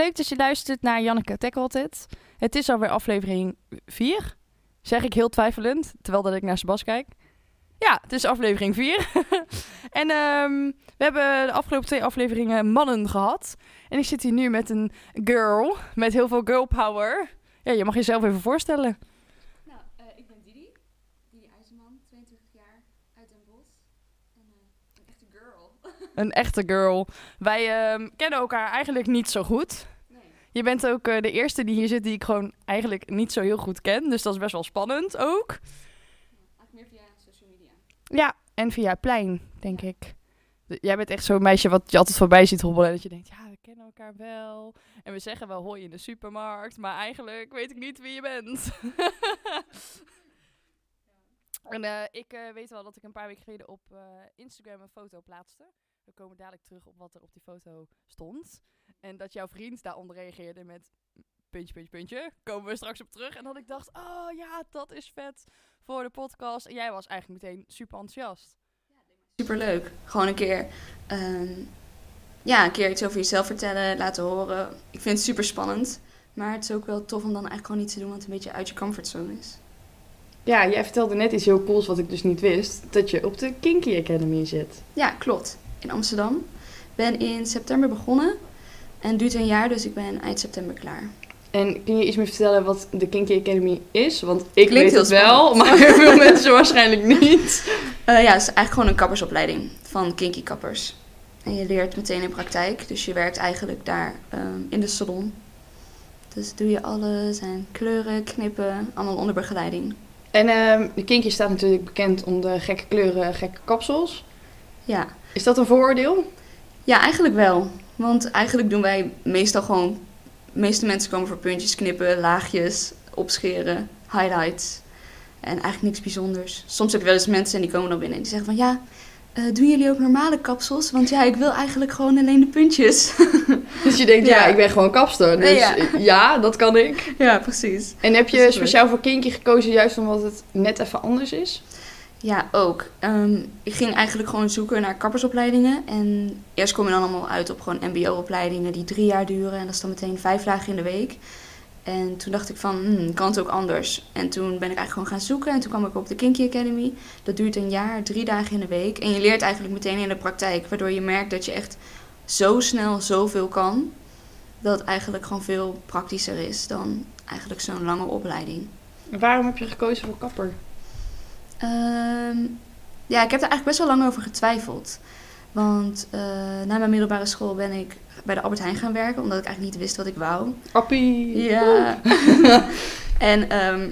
leuk dat je luistert naar Janneke Tackelt Het. Het is alweer aflevering 4. Zeg ik heel twijfelend, terwijl dat ik naar Sebas kijk. Ja, het is aflevering 4. en ehm, we hebben de afgelopen twee afleveringen mannen gehad. En ik zit hier nu met een girl, met heel veel girl power. Ja, je mag jezelf even voorstellen. Nou, eh, ik ben Didi, Didi IJzerman, 22 jaar, uit Den Bosch. En eh, een echte girl. Een echte girl. Wij ehm, kennen elkaar eigenlijk niet zo goed. Je bent ook eh, de eerste die hier zit die ik gewoon eigenlijk niet zo heel goed ken. Dus dat is best wel spannend ook. Eigenlijk meer via social media. Ja, en via plein, denk ik. Jij bent echt zo'n meisje wat je altijd voorbij ziet hobbelen. En dat je denkt, ja, we kennen elkaar wel. En we zeggen wel hoi in de supermarkt. Maar eigenlijk weet ik niet wie je bent. en eh, ik eh, weet wel dat ik een paar weken geleden op Instagram een foto plaatste. We komen dadelijk terug op wat er op die foto stond. En dat jouw vriend daaronder reageerde met puntje, puntje, puntje. Komen we straks op terug. En dat ik dacht, oh ja, dat is vet voor de podcast. En jij was eigenlijk meteen super enthousiast. Superleuk. Gewoon een keer, ehm, ja, een keer iets over jezelf vertellen, laten horen. Ik vind het super spannend. Maar het is ook wel tof om dan eigenlijk gewoon iets te doen wat een beetje uit je comfortzone is. Ja, jij vertelde net iets heel cools wat ik dus niet wist. Dat je op de Kinky Academy zit. Ja, klopt. In Amsterdam. Ben in september begonnen. En het duurt een jaar, dus ik ben eind september klaar. En kun je iets meer vertellen wat de Kinky Academy is? Want ik Klinkt weet het wel, maar veel mensen waarschijnlijk niet. Eh, ja, het is eigenlijk gewoon een kappersopleiding van kinky kappers. En je leert meteen in praktijk, dus je werkt eigenlijk daar ehm, in de salon. Dus doe je alles en kleuren, knippen, allemaal onder begeleiding. En ehm, de Kinky staat natuurlijk bekend om de gekke kleuren, gekke kapsels. Ja. Is dat een vooroordeel? ja, eigenlijk wel. Want eigenlijk doen wij meestal gewoon... De meeste mensen komen voor puntjes knippen, laagjes, opscheren, highlights. En eigenlijk niks bijzonders. Soms heb je wel eens mensen en die komen dan binnen en die zeggen van... Ja, eh, doen jullie ook normale kapsels? Want ja, ik wil eigenlijk gewoon alleen de puntjes. Dus je denkt, ja, Ja. ik ben gewoon kapster. Dus Ja. ja. dat kan ik. ja, precies. En heb je speciaal voor Kinky gekozen juist omdat het net even anders is? Ja, ook. Ehm, ik ging eigenlijk gewoon zoeken naar kappersopleidingen. En eerst kom je dan allemaal uit op gewoon mbo-opleidingen die drie jaar duren. En dat is dan meteen vijf dagen in de week. En toen dacht ik van, hmm, kan het ook anders? En toen ben ik eigenlijk gewoon gaan zoeken. En toen kwam ik op de Kinky Academy. Dat duurt een jaar, drie dagen in de week. En je leert eigenlijk meteen in de praktijk. Waardoor je merkt dat je echt zo snel zoveel kan. Dat het eigenlijk gewoon veel praktischer is dan eigenlijk zo'n lange opleiding. Waarom heb je gekozen voor kapper? Ehm, ja, ik heb er eigenlijk best wel lang over getwijfeld. Want eh, na mijn middelbare school ben ik bij de Albert Heijn gaan werken, omdat ik eigenlijk niet wist wat ik wou. Appie. Ja. en ehm,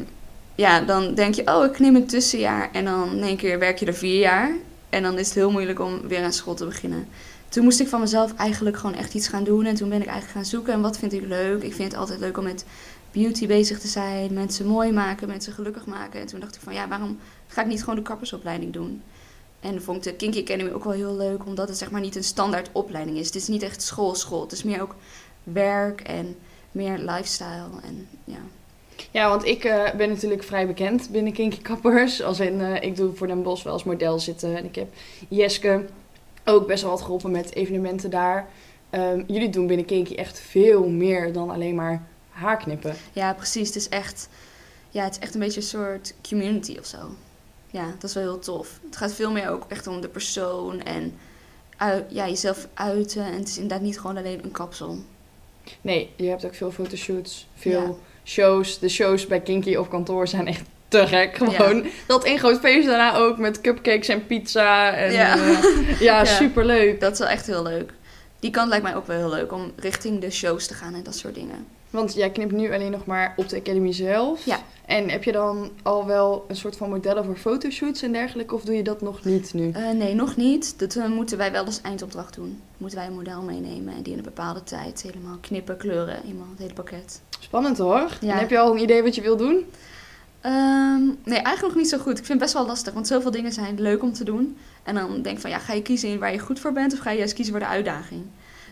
ja, dan denk je, oh, ik neem een tussenjaar. En dan in één keer werk je er vier jaar. En dan is het heel moeilijk om weer aan school te beginnen. Toen moest ik van mezelf eigenlijk gewoon echt iets gaan doen. En toen ben ik eigenlijk gaan zoeken. En wat vind ik leuk? Ik vind het altijd leuk om met beauty bezig te zijn. Mensen mooi maken, mensen gelukkig maken. En toen dacht ik van, ja, waarom ga ik niet gewoon de kappersopleiding doen? En vond ik de Kinky Academy ook wel heel leuk. Omdat het zeg maar niet een standaard opleiding is. Het is niet echt school, school. Het is meer ook werk en meer lifestyle. En ja. Ja, want ik eh, ben natuurlijk vrij bekend binnen Kinky Kappers. Als in, eh, ik doe voor Den Bos wel als model zitten. En ik heb Jeske ook best wel wat geholpen met evenementen daar. Ehm, jullie doen binnen Kinky echt veel meer dan alleen maar haarknippen. Ja, precies. Het is echt, ja, het is echt een beetje een soort community of zo. Ja, dat is wel heel tof. Het gaat veel meer ook echt om de persoon en ja, jezelf uiten. En het is inderdaad niet gewoon alleen een kapsel. Nee, je hebt ook veel fotoshoots, veel Ja. shows. De shows bij Kinky op kantoor zijn echt te gek. Gewoon dat één groot feest daarna ook met cupcakes en pizza. En, Ja. ja, ja Ja. superleuk. Dat is wel echt heel leuk. Die kant lijkt mij ook wel heel leuk om richting de shows te gaan en dat soort dingen. Want jij knipt nu alleen nog maar op de Academy zelf. Ja. En heb je dan al wel een soort van modellen voor fotoshoots en dergelijke? Of doe je dat nog niet nu? Eh, nee, nog niet. Dat eh, moeten wij wel als eindopdracht doen. Moeten wij een model meenemen en die in een bepaalde tijd helemaal knippen, kleuren, helemaal het hele pakket. Spannend hoor. Ja. En heb je al een idee wat je wil doen? Ehm, nee, eigenlijk nog niet zo goed. Ik vind het best wel lastig, want zoveel dingen zijn leuk om te doen. En dan denk ik van, ja, ga je kiezen in waar je goed voor bent of ga je juist kiezen voor de uitdaging?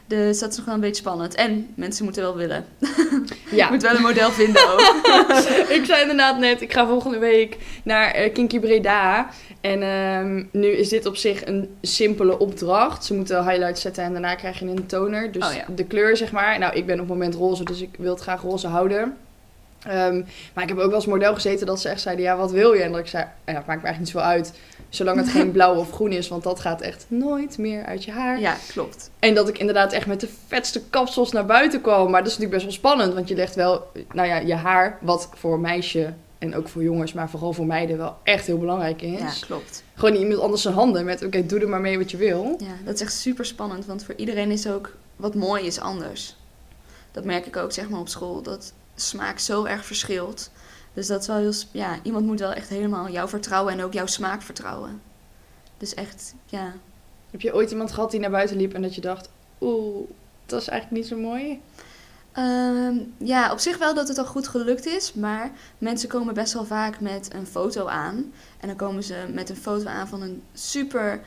Dus dat is nog wel een beetje spannend. En mensen moeten wel willen. Ja. Je moet wel een model vinden ook. ik zei inderdaad net, ik ga volgende week naar eh, Kinky Breda. En ehm, nu is dit op zich een simpele opdracht. Ze moeten highlights zetten en daarna krijg je een toner. Dus Oh ja. de kleur, zeg maar. Nou, ik ben op het moment roze, dus ik wil het graag roze houden. Ehm, maar ik heb ook wel als model gezeten dat ze echt zeiden, ja, wat wil je? En dat ik zei, ja, het maakt me eigenlijk niet zo uit. Zolang het geen blauw of groen is, want dat gaat echt nooit meer uit je haar. Ja, klopt. En dat ik inderdaad echt met de vetste kapsels naar buiten kwam. Maar dat is natuurlijk best wel spannend. Want je legt wel, nou ja, je haar, wat voor meisje en ook voor jongens, maar vooral voor meiden wel echt heel belangrijk is. Ja, klopt. Gewoon niet iemand anders zijn handen met, oké, doe er maar mee wat je wil. Ja, dat is echt super spannend. Want voor iedereen is ook wat mooi is anders. Dat merk ik ook zeg maar op school. Dat smaak zo erg verschilt. Dus dat is wel heel... Ja, iemand moet wel echt helemaal jou vertrouwen en ook jouw smaak vertrouwen. Dus echt, ja. Heb je ooit iemand gehad die naar buiten liep en dat je dacht, oeh, dat is eigenlijk niet zo mooi? Ehm, ja, op zich wel dat het al goed gelukt is. Maar mensen komen best wel vaak met een foto aan. En dan komen ze met een foto aan van een super,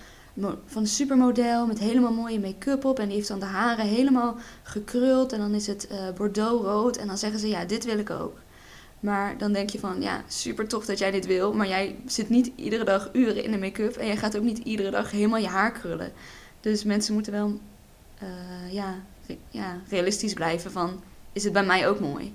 van een supermodel met helemaal mooie make-up op. En die heeft dan de haren helemaal gekruld. En dan is het eh bordeauxrood. En dan zeggen ze, ja, dit wil ik ook. Maar dan denk je van, ja, super tof dat jij dit wil. Maar jij zit niet iedere dag uren in de make-up. En jij gaat ook niet iedere dag helemaal je haar krullen. Dus mensen moeten wel, eh, ja, ja, realistisch blijven van, is het bij mij ook mooi?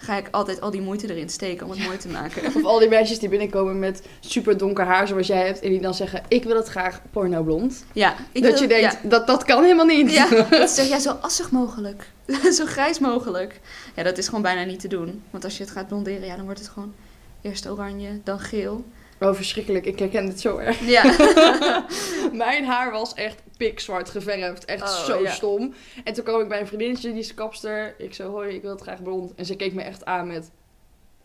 Ga ik altijd al die moeite erin steken om het mooi te maken? Of al die meisjes die binnenkomen met super donker haar zoals jij hebt. En die dan zeggen, ik wil het graag porno blond. Ja, ik dat wil- je denkt, ja. dat, dat kan helemaal niet. Ja, dat ze zeggen, ja, zo assig mogelijk. zo grijs mogelijk. Ja, dat is gewoon bijna niet te doen. Want als je het gaat blonderen, ja, dan wordt het gewoon eerst oranje, dan geel. Oh, verschrikkelijk. Ik herken dit zo erg. Ja, Mijn haar was echt pikzwart geverfd. Echt Oh, zo ja. stom. En toen kwam ik bij een vriendinnetje, die is kapster. Ik zei, hoi, ik wil het graag blond. En ze keek me echt aan met...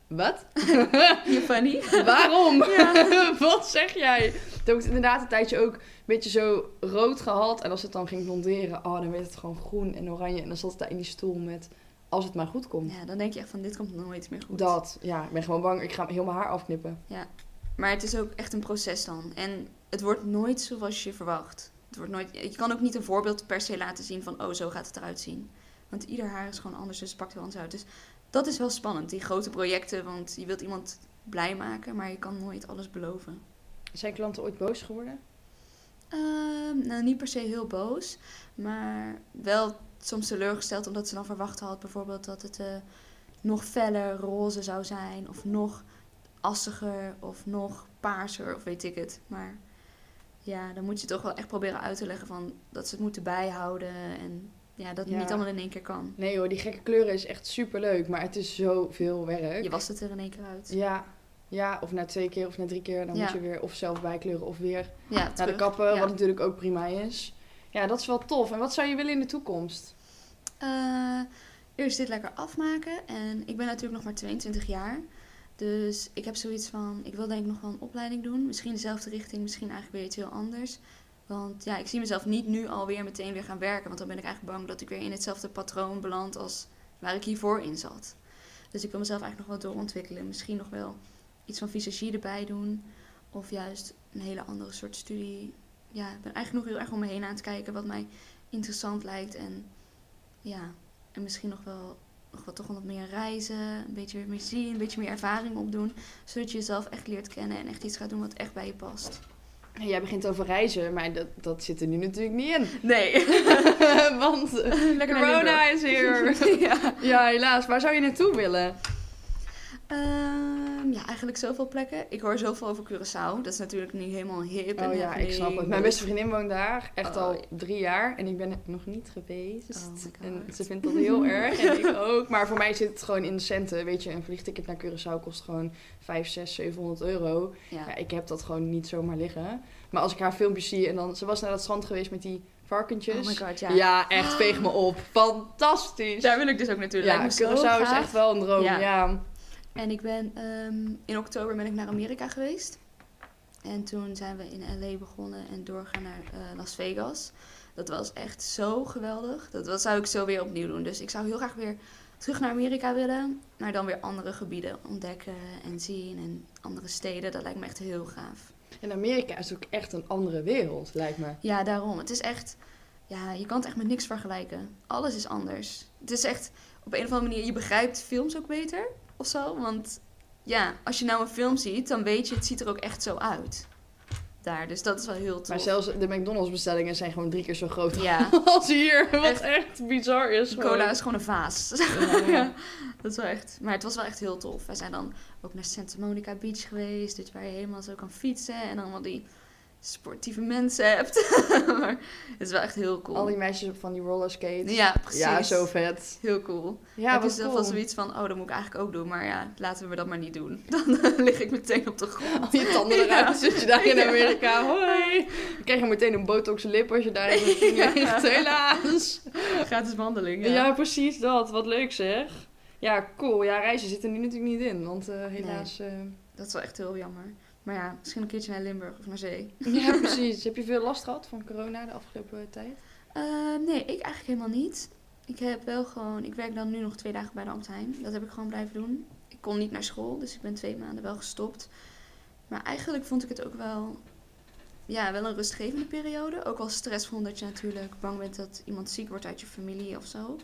Wat? je funny. Waarom? Ja. Wat zeg jij? Toen heb ik het inderdaad een tijdje ook een beetje zo rood gehad. En als het dan ging blonderen, oh, dan werd het gewoon groen en oranje. En dan zat het daar in die stoel met... Als het maar goed komt. Ja, dan denk je echt van, dit komt nooit meer goed. Dat, ja. Ik ben gewoon bang. Ik ga heel mijn haar afknippen. Maar het is ook echt een proces dan. En het wordt nooit zoals je verwacht. Het wordt nooit, je kan ook niet een voorbeeld per se laten zien van, oh, zo gaat het eruit zien. Want ieder haar is gewoon anders, dus het pakt wel anders uit. Dus dat is wel spannend, die grote projecten. Want je wilt iemand blij maken, maar je kan nooit alles beloven. Zijn klanten ooit boos geworden? Ehm, nou, niet per se heel boos, maar wel soms teleurgesteld omdat ze dan verwacht had bijvoorbeeld dat het eh, nog feller roze zou zijn of nog assiger of nog paarser of weet ik het. Maar ja, dan moet je toch wel echt proberen uit te leggen van dat ze het moeten bijhouden en ja, dat het Ja. niet allemaal in één keer kan. Nee hoor, die gekke kleuren is echt super leuk. Maar het is zoveel werk. Je wast het er in één keer uit. Ja, ja, of na twee keer of na drie keer. Dan Ja. moet je weer of zelf bijkleuren of weer Ja, naar de terug. kappen. Wat natuurlijk ook prima is. Ja, dat is wel tof. En wat zou je willen in de toekomst? Eh, eerst dit lekker afmaken. En ik ben natuurlijk nog maar 22 jaar. Dus ik heb zoiets van, ik wil denk ik nog wel een opleiding doen. Misschien dezelfde richting, misschien eigenlijk weer iets heel anders. Want ja, ik zie mezelf niet nu alweer meteen weer gaan werken. Want dan ben ik eigenlijk bang dat ik weer in hetzelfde patroon beland als waar ik hiervoor in zat. Dus ik wil mezelf eigenlijk nog wel doorontwikkelen. Misschien nog wel iets van visagie erbij doen. Of juist een hele andere soort studie. Ja, ik ben eigenlijk nog heel erg om me heen aan het kijken wat mij interessant lijkt. En ja, en misschien nog wel, wel toch wat meer reizen, een beetje meer zien, een beetje meer ervaring opdoen. Zodat je jezelf echt leert kennen en echt iets gaat doen wat echt bij je past. Jij begint over reizen, maar dat, dat zit er nu natuurlijk niet in. Nee. Want Lekker corona is hier. ja. ja, helaas. Waar zou je naartoe willen? Ehm, ja, eigenlijk zoveel plekken. Ik hoor zoveel over Curaçao. Dat is natuurlijk nu helemaal hip. en Oh ja, ik snap het. Mijn beste vriendin woont daar. Echt Oh, al ja. drie jaar. En ik ben nog niet geweest. Oh en ze vindt dat heel erg. En ik ook. Maar voor mij zit het gewoon in de centen. Weet je, een vliegticket naar Curaçao kost gewoon 5, 6, 700 euro. Ja. Ja, ik heb dat gewoon niet zomaar liggen. Maar als ik haar filmpjes zie en dan... Ze was naar dat strand geweest met die varkentjes. Oh my god, ja. ja. echt, veeg me op. Fantastisch. Daar wil ik dus ook natuurlijk. ja, Curaçao is echt wel een droom. Ja. Ja. En ik ben ehm, in oktober ben ik naar Amerika geweest. En toen zijn we in LA begonnen en doorgaan naar eh, Las Vegas. Dat was echt zo geweldig. Dat, dat zou ik zo weer opnieuw doen. Dus ik zou heel graag weer terug naar Amerika willen. Maar dan weer andere gebieden ontdekken en zien. En andere steden. Dat lijkt me echt heel gaaf. En Amerika is ook echt een andere wereld, lijkt me. Ja, daarom. Het is echt... ja, je kan het echt met niks vergelijken. Alles is anders. Het is echt, op een of andere manier, je begrijpt films ook beter of zo. Want ja, als je nou een film ziet, dan weet je, het ziet er ook echt zo uit. Daar, dus dat is wel heel tof. Maar zelfs de McDonald's bestellingen zijn gewoon drie keer zo groot Ja, als hier. Wat Echt. echt, bizar is. cola gewoon. is gewoon een vaas. Ja, ja. ja, dat is wel echt. Maar het was wel echt heel tof. Wij zijn dan ook naar Santa Monica Beach geweest. Dus waar je helemaal zo kan fietsen. En allemaal die sportieve mensen hebt. maar het is wel echt heel cool. Al die meisjes op van die rollerskates. Ja, precies. Ja, zo vet. Heel cool. Ja, heb je zelf cool. wel zoiets van, oh, dat moet ik eigenlijk ook doen. Maar ja, laten we dat maar niet doen. Dan eh, lig ik meteen op de grond. Al je tanden Ja. eruit, zit je daar in Ja. Amerika. Hoi! Dan krijg je meteen een botox lip als je daar in Ja. ligt. Helaas. Gratis wandeling, Ja. ja. precies dat. Wat leuk zeg. Ja, cool. Ja, reizen zitten er nu natuurlijk niet in. Want eh, helaas... eh, Dat is wel echt heel jammer. Maar ja, misschien een keertje naar Limburg of naar zee. Ja, precies. Heb je veel last gehad van corona de afgelopen tijd? Eh, nee, ik eigenlijk helemaal niet. Ik heb wel gewoon, ik werk dan nu nog twee dagen bij de Heijn. Dat heb ik gewoon blijven doen. Ik kon niet naar school, dus ik ben twee maanden wel gestopt. Maar eigenlijk vond ik het ook wel, ja, wel een rustgevende periode. Ook wel stressvol omdat je natuurlijk bang bent dat iemand ziek wordt uit je familie of zo.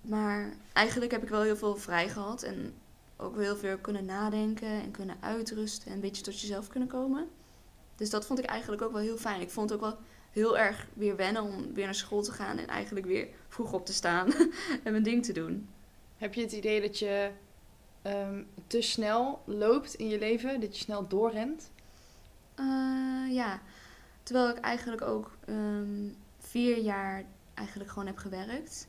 Maar eigenlijk heb ik wel heel veel vrij gehad en ook heel veel kunnen nadenken en kunnen uitrusten en een beetje tot jezelf kunnen komen. Dus dat vond ik eigenlijk ook wel heel fijn. Ik vond het ook wel heel erg weer wennen om weer naar school te gaan en eigenlijk weer vroeg op te staan en mijn ding te doen. Heb je het idee dat je ehm, te snel loopt in je leven? Dat je snel doorrent? Eh, ja, terwijl ik eigenlijk ook ehm, vier jaar eigenlijk gewoon heb gewerkt,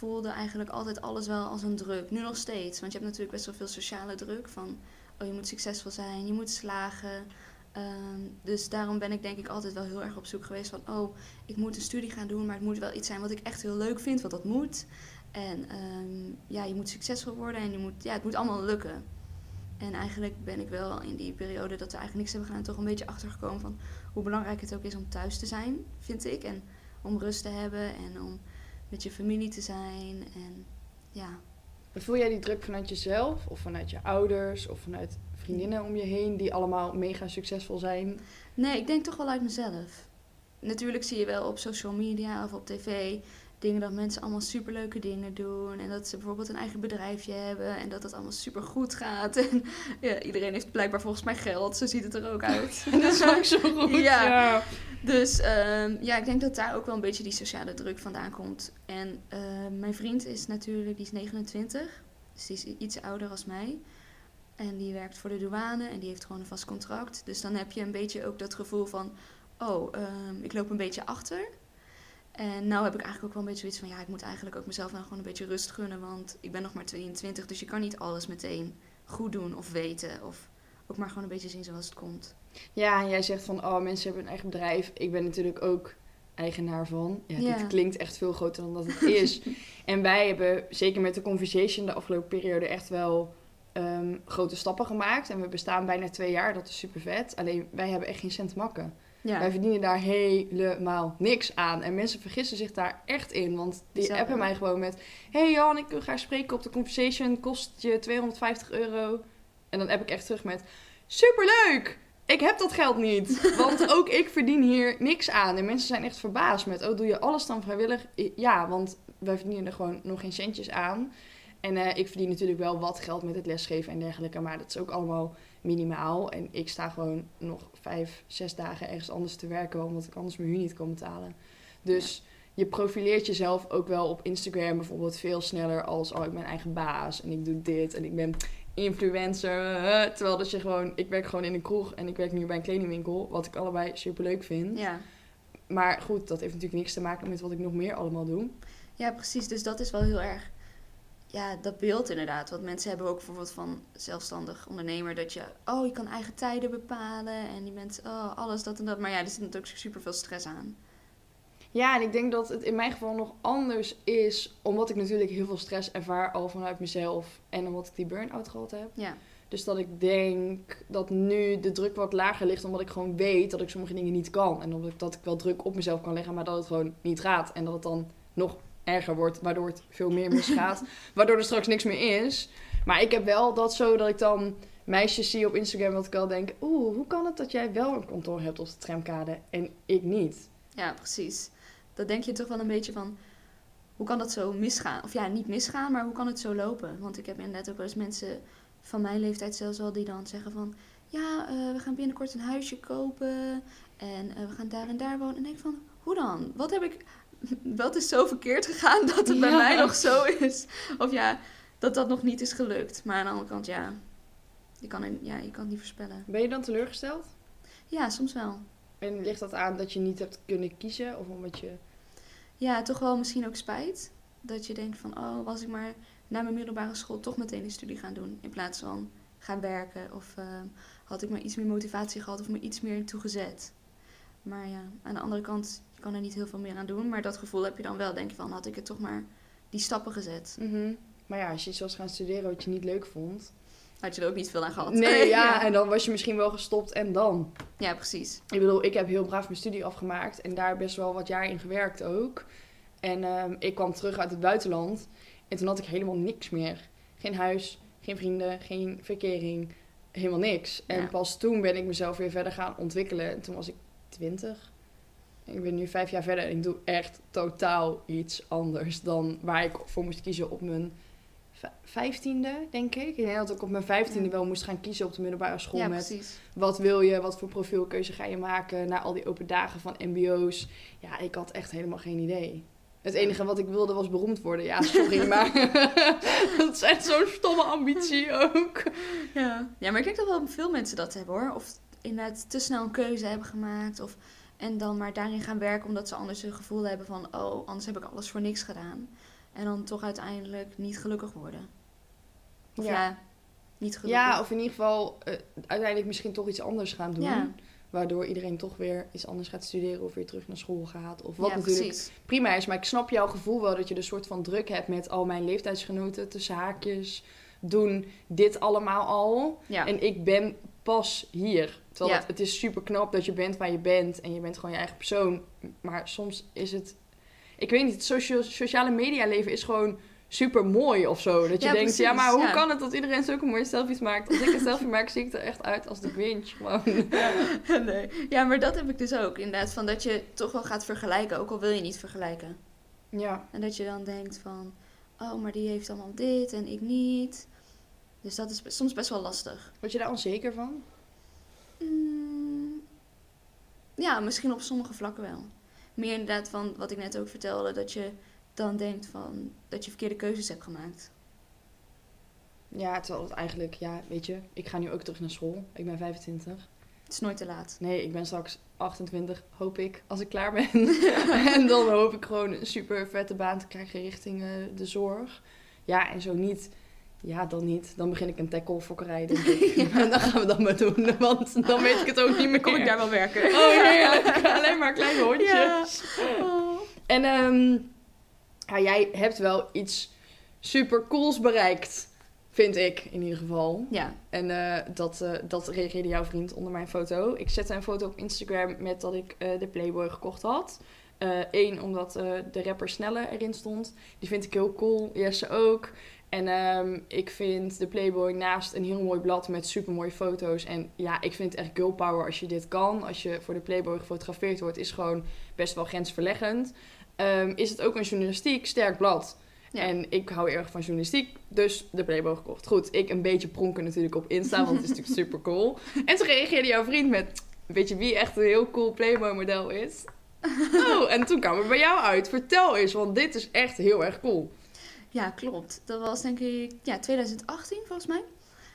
voelde eigenlijk altijd alles wel als een druk. Nu nog steeds, want je hebt natuurlijk best wel veel sociale druk van, oh je moet succesvol zijn, je moet slagen. Ehm, dus daarom ben ik denk ik altijd wel heel erg op zoek geweest van, oh, ik moet een studie gaan doen, maar het moet wel iets zijn wat ik echt heel leuk vind, want dat moet. En ehm, ja, je moet succesvol worden en je moet, ja, het moet allemaal lukken. En eigenlijk ben ik wel in die periode dat we eigenlijk niks hebben gedaan, toch een beetje achtergekomen van hoe belangrijk het ook is om thuis te zijn, vind ik. En om rust te hebben en om met je familie te zijn. En ja, Voel jij die druk vanuit jezelf of vanuit je ouders of vanuit vriendinnen om je heen die allemaal mega succesvol zijn? nee, ik denk toch wel uit mezelf. Natuurlijk zie je wel op social media of op tv dingen dat mensen allemaal superleuke dingen doen. En dat ze bijvoorbeeld een eigen bedrijfje hebben en dat het allemaal super goed gaat. En ja, iedereen heeft blijkbaar volgens mij geld, zo ziet het er ook uit. Dat is ook zo goed. Ja. ja. Dus ehm, ja, ik denk dat daar ook wel een beetje die sociale druk vandaan komt. En ehm, mijn vriend is natuurlijk, die is 29, dus die is iets ouder als mij. En die werkt voor de douane en die heeft gewoon een vast contract. Dus dan heb je een beetje ook dat gevoel van, oh, ehm, ik loop een beetje achter. En nou heb ik eigenlijk ook wel een beetje zoiets van, ja, ik moet eigenlijk ook mezelf nou gewoon een beetje rust gunnen. Want ik ben nog maar 22, dus je kan niet alles meteen goed doen of weten. Of ook maar gewoon een beetje zien zoals het komt. Ja, en jij zegt van, oh, mensen hebben een eigen bedrijf. Ik ben natuurlijk ook eigenaar van. Ja, dit klinkt echt veel groter dan dat het is. en wij hebben, zeker met de Conversation, de afgelopen periode echt wel ehm, grote stappen gemaakt. En we bestaan bijna twee jaar, dat is super vet. Alleen, wij hebben echt geen cent makken. Ja, Wij verdienen daar helemaal niks aan. En mensen vergissen zich daar echt in. Want die appen mij gewoon met... Hey Jan, ik wil graag spreken op de Conversation. Kost je 250 euro. En dan heb ik echt terug met... Superleuk! Ik heb dat geld niet. Want ook ik verdien hier niks aan. En mensen zijn echt verbaasd met... Oh, doe je alles dan vrijwillig? Ja, want wij verdienen er gewoon nog geen centjes aan. En eh, ik verdien natuurlijk wel wat geld met het lesgeven en dergelijke. Maar dat is ook allemaal minimaal. En ik sta gewoon nog vijf, zes dagen ergens anders te werken, omdat ik anders mijn huur niet kan betalen. Dus je profileert jezelf ook wel op Instagram bijvoorbeeld veel sneller als, oh, ik ben eigen baas en ik doe dit en ik ben influencer. terwijl dat je gewoon, ik werk gewoon in een kroeg en ik werk nu bij een kledingwinkel, wat ik allebei super leuk vind. ja. Maar goed, dat heeft natuurlijk niks te maken met wat ik nog meer allemaal doe. Ja, precies. Dus dat is wel heel erg. Ja, dat beeld inderdaad. Want mensen hebben ook bijvoorbeeld van zelfstandig ondernemer dat je, oh, je kan eigen tijden bepalen en je bent, oh, alles dat en dat. Maar ja, er zit natuurlijk super veel stress aan. Ja, en ik denk dat het in mijn geval nog anders is, omdat ik natuurlijk heel veel stress ervaar al vanuit mezelf en omdat ik die burn-out gehad heb. Ja, Dus dat ik denk dat nu de druk wat lager ligt, omdat ik gewoon weet dat ik sommige dingen niet kan. En omdat ik, dat ik wel druk op mezelf kan leggen, maar dat het gewoon niet gaat. En dat het dan nog erger wordt, waardoor het veel meer misgaat. waardoor er straks niks meer is. Maar ik heb wel dat zo dat ik dan meisjes zie op Instagram, dat ik wel denk, oeh, hoe kan het dat jij wel een kantoor hebt op de tramkade en ik niet? ja precies. dan denk je toch wel een beetje van... Hoe kan dat zo misgaan? Of ja, niet misgaan, maar hoe kan het zo lopen? Want ik heb inderdaad ook wel eens mensen van mijn leeftijd zelfs al... die dan zeggen van... Ja, eh, we gaan binnenkort een huisje kopen. En eh, we gaan daar en daar wonen. En ik denk van, hoe dan? Wat heb ik... Wat is zo verkeerd gegaan dat het bij mij nog zo is? Of ja, dat dat nog niet is gelukt. Maar aan de andere kant, ja... Je kan, het- ja, je kan het niet voorspellen. Ben je dan teleurgesteld? Ja, soms wel. En ligt dat aan dat je niet hebt kunnen kiezen? Of omdat je... Ja, toch wel misschien ook spijt. Dat je denkt van, oh, was ik maar na mijn middelbare school toch meteen een studie gaan doen. In plaats van gaan werken. Of ehm, had ik maar iets meer motivatie gehad of me iets meer toegezet. Maar ja, aan de andere kant, je kan er niet heel veel meer aan doen. Maar dat gevoel heb je dan wel. Denk je van, had ik het toch maar die stappen gezet. Mhm. Maar ja, als je iets was gaan studeren wat je niet leuk vond. Had je er ook niet veel aan gehad. Nee, ja, en dan was je misschien wel gestopt en dan. ja, precies. Ik bedoel, ik heb heel braaf mijn studie afgemaakt en daar best wel wat jaar in gewerkt ook. En ehm, ik kwam terug uit het buitenland en toen had ik helemaal niks meer. Geen huis, geen vrienden, geen verkering, helemaal niks. En Ja. pas toen ben ik mezelf weer verder gaan ontwikkelen. En toen was ik twintig. Ik ben nu vijf jaar verder en ik doe echt totaal iets anders dan waar ik voor moest kiezen op mijn vijftiende, denk ik. Ik denk dat ik op mijn vijftiende wel moest gaan kiezen op de middelbare school Ja, met precies. wat wil je, wat voor profielkeuze ga je maken na al die open dagen van MBO's. Ja, ik had echt helemaal geen idee. Het enige wat ik wilde was beroemd worden. Ja, sorry, maar dat is echt zo'n stomme ambitie ook. Ja. ja, maar ik denk dat wel veel mensen dat hebben hoor. Of inderdaad te snel een keuze hebben gemaakt. Of, en dan maar daarin gaan werken omdat ze anders een gevoel hebben van... oh, anders heb ik alles voor niks gedaan. En dan toch uiteindelijk niet gelukkig worden. Of Ja. ja, niet gelukkig. Ja, of in ieder geval eh, uiteindelijk misschien toch iets anders gaan doen. Ja. Waardoor iedereen toch weer iets anders gaat studeren of weer terug naar school gaat. Of wat ja, natuurlijk precies. prima is. Maar ik snap jouw gevoel wel dat je de soort van druk hebt met al mijn leeftijdsgenoten tussen haakjes. Doen dit allemaal al. En ik ben pas hier. Terwijl Ja. het, het is super knap dat je bent waar je bent. En je bent gewoon je eigen persoon. Maar soms is het... Ik weet niet, het socia- sociale media leven is gewoon super mooi of zo. Dat je Ja, denkt, precies, ja, maar hoe ja. kan het dat iedereen zulke mooie selfies maakt? Als ik een selfie maak, zie ik er echt uit als de Grinch. Gewoon. nee. ja, maar dat heb ik dus ook. Inderdaad, van dat je toch wel gaat vergelijken. Ook al wil je niet vergelijken. Ja. En dat je dan denkt van... oh, maar die heeft allemaal dit en ik niet. Dus dat is soms best wel lastig. Word je daar onzeker van? Mm, ja, misschien op sommige vlakken wel. Meer inderdaad van wat ik net ook vertelde, dat je dan denkt van dat je verkeerde keuzes hebt gemaakt. Ja, terwijl het eigenlijk, ja, weet je, ik ga nu ook terug naar school. Ik ben 25. Het is nooit te laat. Nee, ik ben straks 28, hoop ik, als ik klaar ben. en dan hoop ik gewoon een super vette baan te krijgen richting eh, de zorg. Ja, en zo niet, ja, dan niet. Dan begin ik een tackle-fokkerij, denk ik. En dan gaan we dat maar doen, want dan weet ik het ook niet meer. Kom ik daar wel werken? Oh, heerlijk. Alleen maar kleine hondjes. Ja. Oh. En ehm, ja, jij hebt wel iets super cools bereikt, vind ik in ieder geval. Ja, En eh, dat, eh, dat reageerde jouw vriend onder mijn foto. Ik zette een foto op Instagram met dat ik eh, de Playboy gekocht had. Eén, omdat eh, de rapper Snelle erin stond. Die vind ik heel cool. Jesse ook. En ehm, ik vind de Playboy naast een heel mooi blad met super mooie foto's. En ja, ik vind het echt girl power als je dit kan. Als je voor de Playboy gefotografeerd wordt, is gewoon best wel grensverleggend. Ehm, is het ook een journalistiek sterk blad. Ja. En ik hou erg van journalistiek, dus de Playboy gekocht. Goed, ik een beetje pronken natuurlijk op Insta, want het is natuurlijk super cool. En toen reageerde jouw vriend met, weet je wie echt een heel cool Playboy model is? Oh, en toen kwam het bij jou uit. Vertel eens, want dit is echt heel erg cool. Ja, klopt. Dat was denk ik ja, 2018 volgens mij.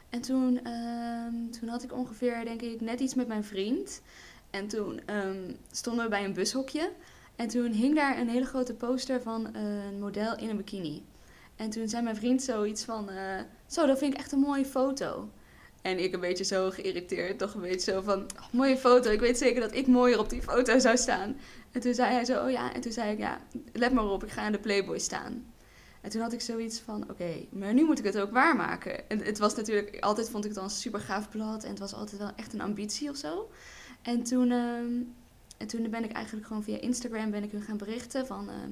En toen, ehm, toen had ik ongeveer denk ik net iets met mijn vriend. En toen ehm, stonden we bij een bushokje. En toen hing daar een hele grote poster van een model in een bikini. En toen zei mijn vriend zoiets van... eh, zo, dat vind ik echt een mooie foto. En ik een beetje zo geïrriteerd. Toch een beetje zo van... "Oh, mooie foto. Ik weet zeker dat ik mooier op die foto zou staan. En toen zei hij zo... Oh ja. En toen zei ik... Ja, let maar op. Ik ga in de Playboy staan. En toen had ik zoiets van... Oké, maar nu moet ik het ook waarmaken. En het was natuurlijk... Altijd vond ik het al een super gaaf blad. En het was altijd wel echt een ambitie of zo. En toen... ehm, en toen ben ik eigenlijk gewoon via Instagram ben ik hun gaan berichten van... ehm,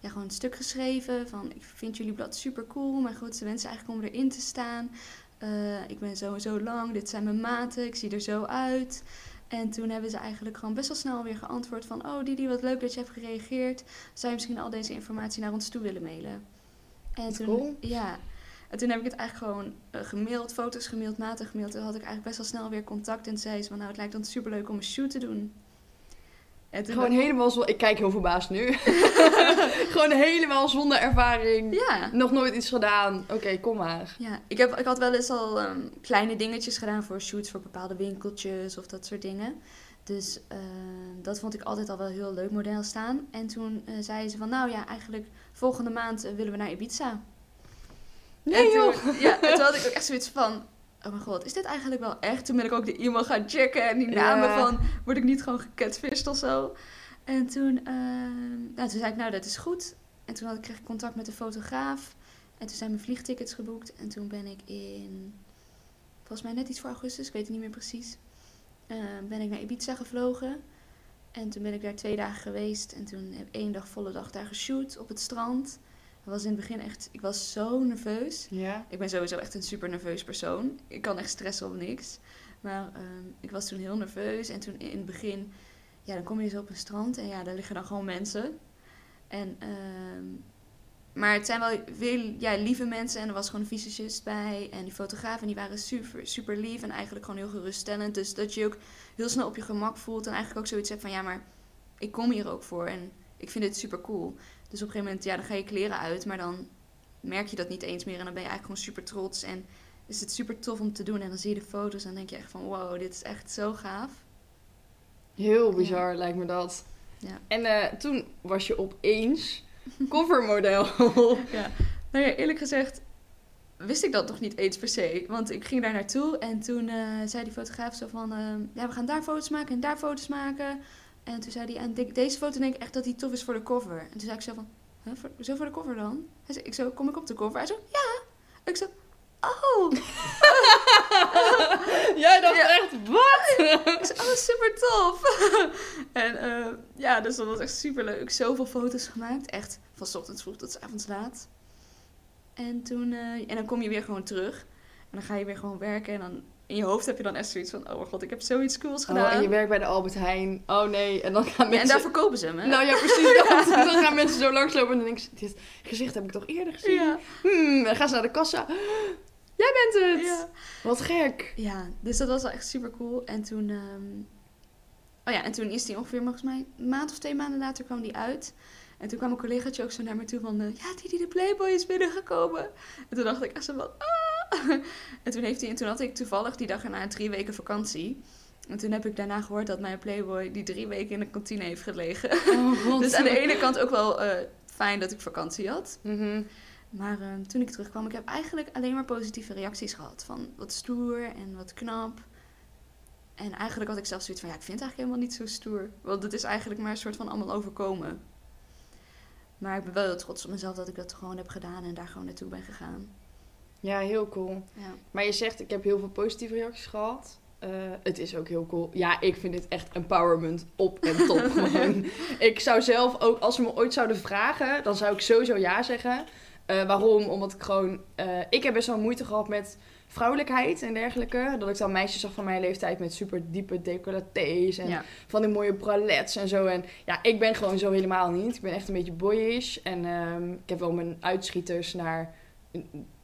ja, gewoon een stuk geschreven van... Ik vind jullie blad super cool. Mijn grootste wens is eigenlijk om erin te staan. Eh, ik ben zo en zo lang. Dit zijn mijn maten. Ik zie er zo uit. En toen hebben ze eigenlijk gewoon best wel snel weer geantwoord van... Oh Didi, wat leuk dat je hebt gereageerd. Zou je misschien al deze informatie naar ons toe willen mailen? En toen, cool. Ja. En toen heb ik het eigenlijk gewoon eh, gemaild, foto's gemaild, maten gemaild. Toen had ik eigenlijk best wel snel weer contact. En zei ze van, nou, het lijkt ons superleuk om een shoot te doen. En toen Gewoon helemaal zo... Ik kijk heel verbaasd nu. Gewoon helemaal zonder ervaring. Ja. Nog nooit iets gedaan. Oké, kom maar. Ja, ik, heb, ik had wel eens al ehm, kleine dingetjes gedaan voor shoots voor bepaalde winkeltjes of dat soort dingen. Dus ehm, dat vond ik altijd al wel een heel leuk model staan. En toen eh zei ze van, nou ja, eigenlijk volgende maand eh, willen we naar Ibiza. Nee en joh. toen, ja, en toen had ik ook echt zoiets van, oh mijn god, is dit eigenlijk wel echt? Toen ben ik ook de e-mail gaan checken en die namen Ja. van, word ik niet gewoon gecatfished of zo? En toen, nou, toen zei ik, nou dat is goed. En toen had ik, kreeg ik contact met de fotograaf. En toen zijn mijn vliegtickets geboekt. En toen ben ik in, volgens mij net iets voor augustus, ik weet het niet meer precies, eh, ben ik naar Ibiza gevlogen. En toen ben ik daar twee dagen geweest. En toen heb ik één dag, volle dag daar geshoot op het strand. Dat was in het begin echt, ik was zo nerveus. Ja. Ik ben sowieso echt een super nerveus persoon. Ik kan echt stressen om niks. Maar ehm, ik was toen heel nerveus. En toen in het begin, ja, dan kom je zo op een strand en ja, daar liggen dan gewoon mensen. En, ehm, maar het zijn wel veel ja, lieve mensen en er was gewoon een visagist bij. En die fotografen, en die waren super, super lief en eigenlijk gewoon heel geruststellend. Dus dat je je ook heel snel op je gemak voelt en eigenlijk ook zoiets hebt van, ja, maar ik kom hier ook voor en ik vind dit super cool. Dus op een gegeven moment, ja, dan ga je kleren uit, maar dan merk je dat niet eens meer. En dan ben je eigenlijk gewoon super trots. En is het super tof om te doen. En dan zie je de foto's en dan denk je echt van wow, dit is echt zo gaaf. Heel bizar lijkt me dat. Ja. En eh, toen was je opeens covermodel. Nou ja, eerlijk gezegd wist ik dat nog niet eens per se. Want ik ging daar naartoe en toen eh, zei die fotograaf zo van... ehm, ja, we gaan daar foto's maken en daar foto's maken. En toen zei hij, en de- deze foto denk ik echt dat die tof is voor de cover. En toen zei ik zo van, huh, voor, zo voor de cover dan? Hij zei, ik zo, kom ik op de cover? Hij zo, ja. Ik zo, oh. Jij dacht Ja. echt, wat? Ik zei, oh, super tof. en eh, ja, dus dat was echt super leuk. Zoveel foto's gemaakt. Echt van 's ochtends vroeg tot avonds laat. En, toen, eh, en dan kom je weer gewoon terug. En dan ga je weer gewoon werken. En dan in je hoofd heb je dan echt zoiets van... Oh mijn god, ik heb zoiets cools gedaan. Oh, en je werkt bij de Albert Heijn. Oh nee, en dan gaan Ja, mensen... en daar verkopen ze hem, hè? Nou ja, precies. Dan, dan gaan mensen zo langslopen en dan denk ik, dit gezicht heb ik toch eerder gezien? ja. Hmm, en dan gaan ze naar de kassa. Jij bent het! Ja. Wat gek. ja, dus dat was wel echt super cool. En toen... ehm, Oh ja, en toen is die ongeveer volgens mij een maand of twee maanden later kwam die uit. En toen kwam een collegaatje ook zo naar me toe van... eh, ja, die, die de Playboy is binnengekomen. En toen dacht ik echt zo van... Ah! En toen, heeft hij, en toen had ik toevallig die dag erna drie weken vakantie. En toen heb ik daarna gehoord dat mijn Playboy die drie weken in de kantine heeft gelegen. Oh. Dus aan de ene kant ook wel eh, fijn dat ik vakantie had. Mhm. Maar eh, toen ik terugkwam, ik heb eigenlijk alleen maar positieve reacties gehad. Van wat stoer en wat knap. En eigenlijk had ik zelfs zoiets van, ja, ik vind het eigenlijk helemaal niet zo stoer. Want het is eigenlijk maar een soort van allemaal overkomen. Maar ik ben wel heel trots op mezelf dat ik dat gewoon heb gedaan en daar gewoon naartoe ben gegaan. Ja, heel cool. Ja. Maar je zegt, ik heb heel veel positieve reacties gehad. Eh, het is ook heel cool. Ja, ik vind dit echt empowerment op en top gewoon. Ik zou zelf ook, als ze me ooit zouden vragen, dan zou ik sowieso ja zeggen. Eh, waarom? Omdat ik gewoon... eh, ik heb best wel moeite gehad met vrouwelijkheid en dergelijke. Dat ik dan meisjes zag van mijn leeftijd met super diepe decolletés en Ja. van die mooie bralets en zo. En ja, ik ben gewoon zo helemaal niet. Ik ben echt een beetje boyish. En ehm, ik heb wel mijn uitschieters naar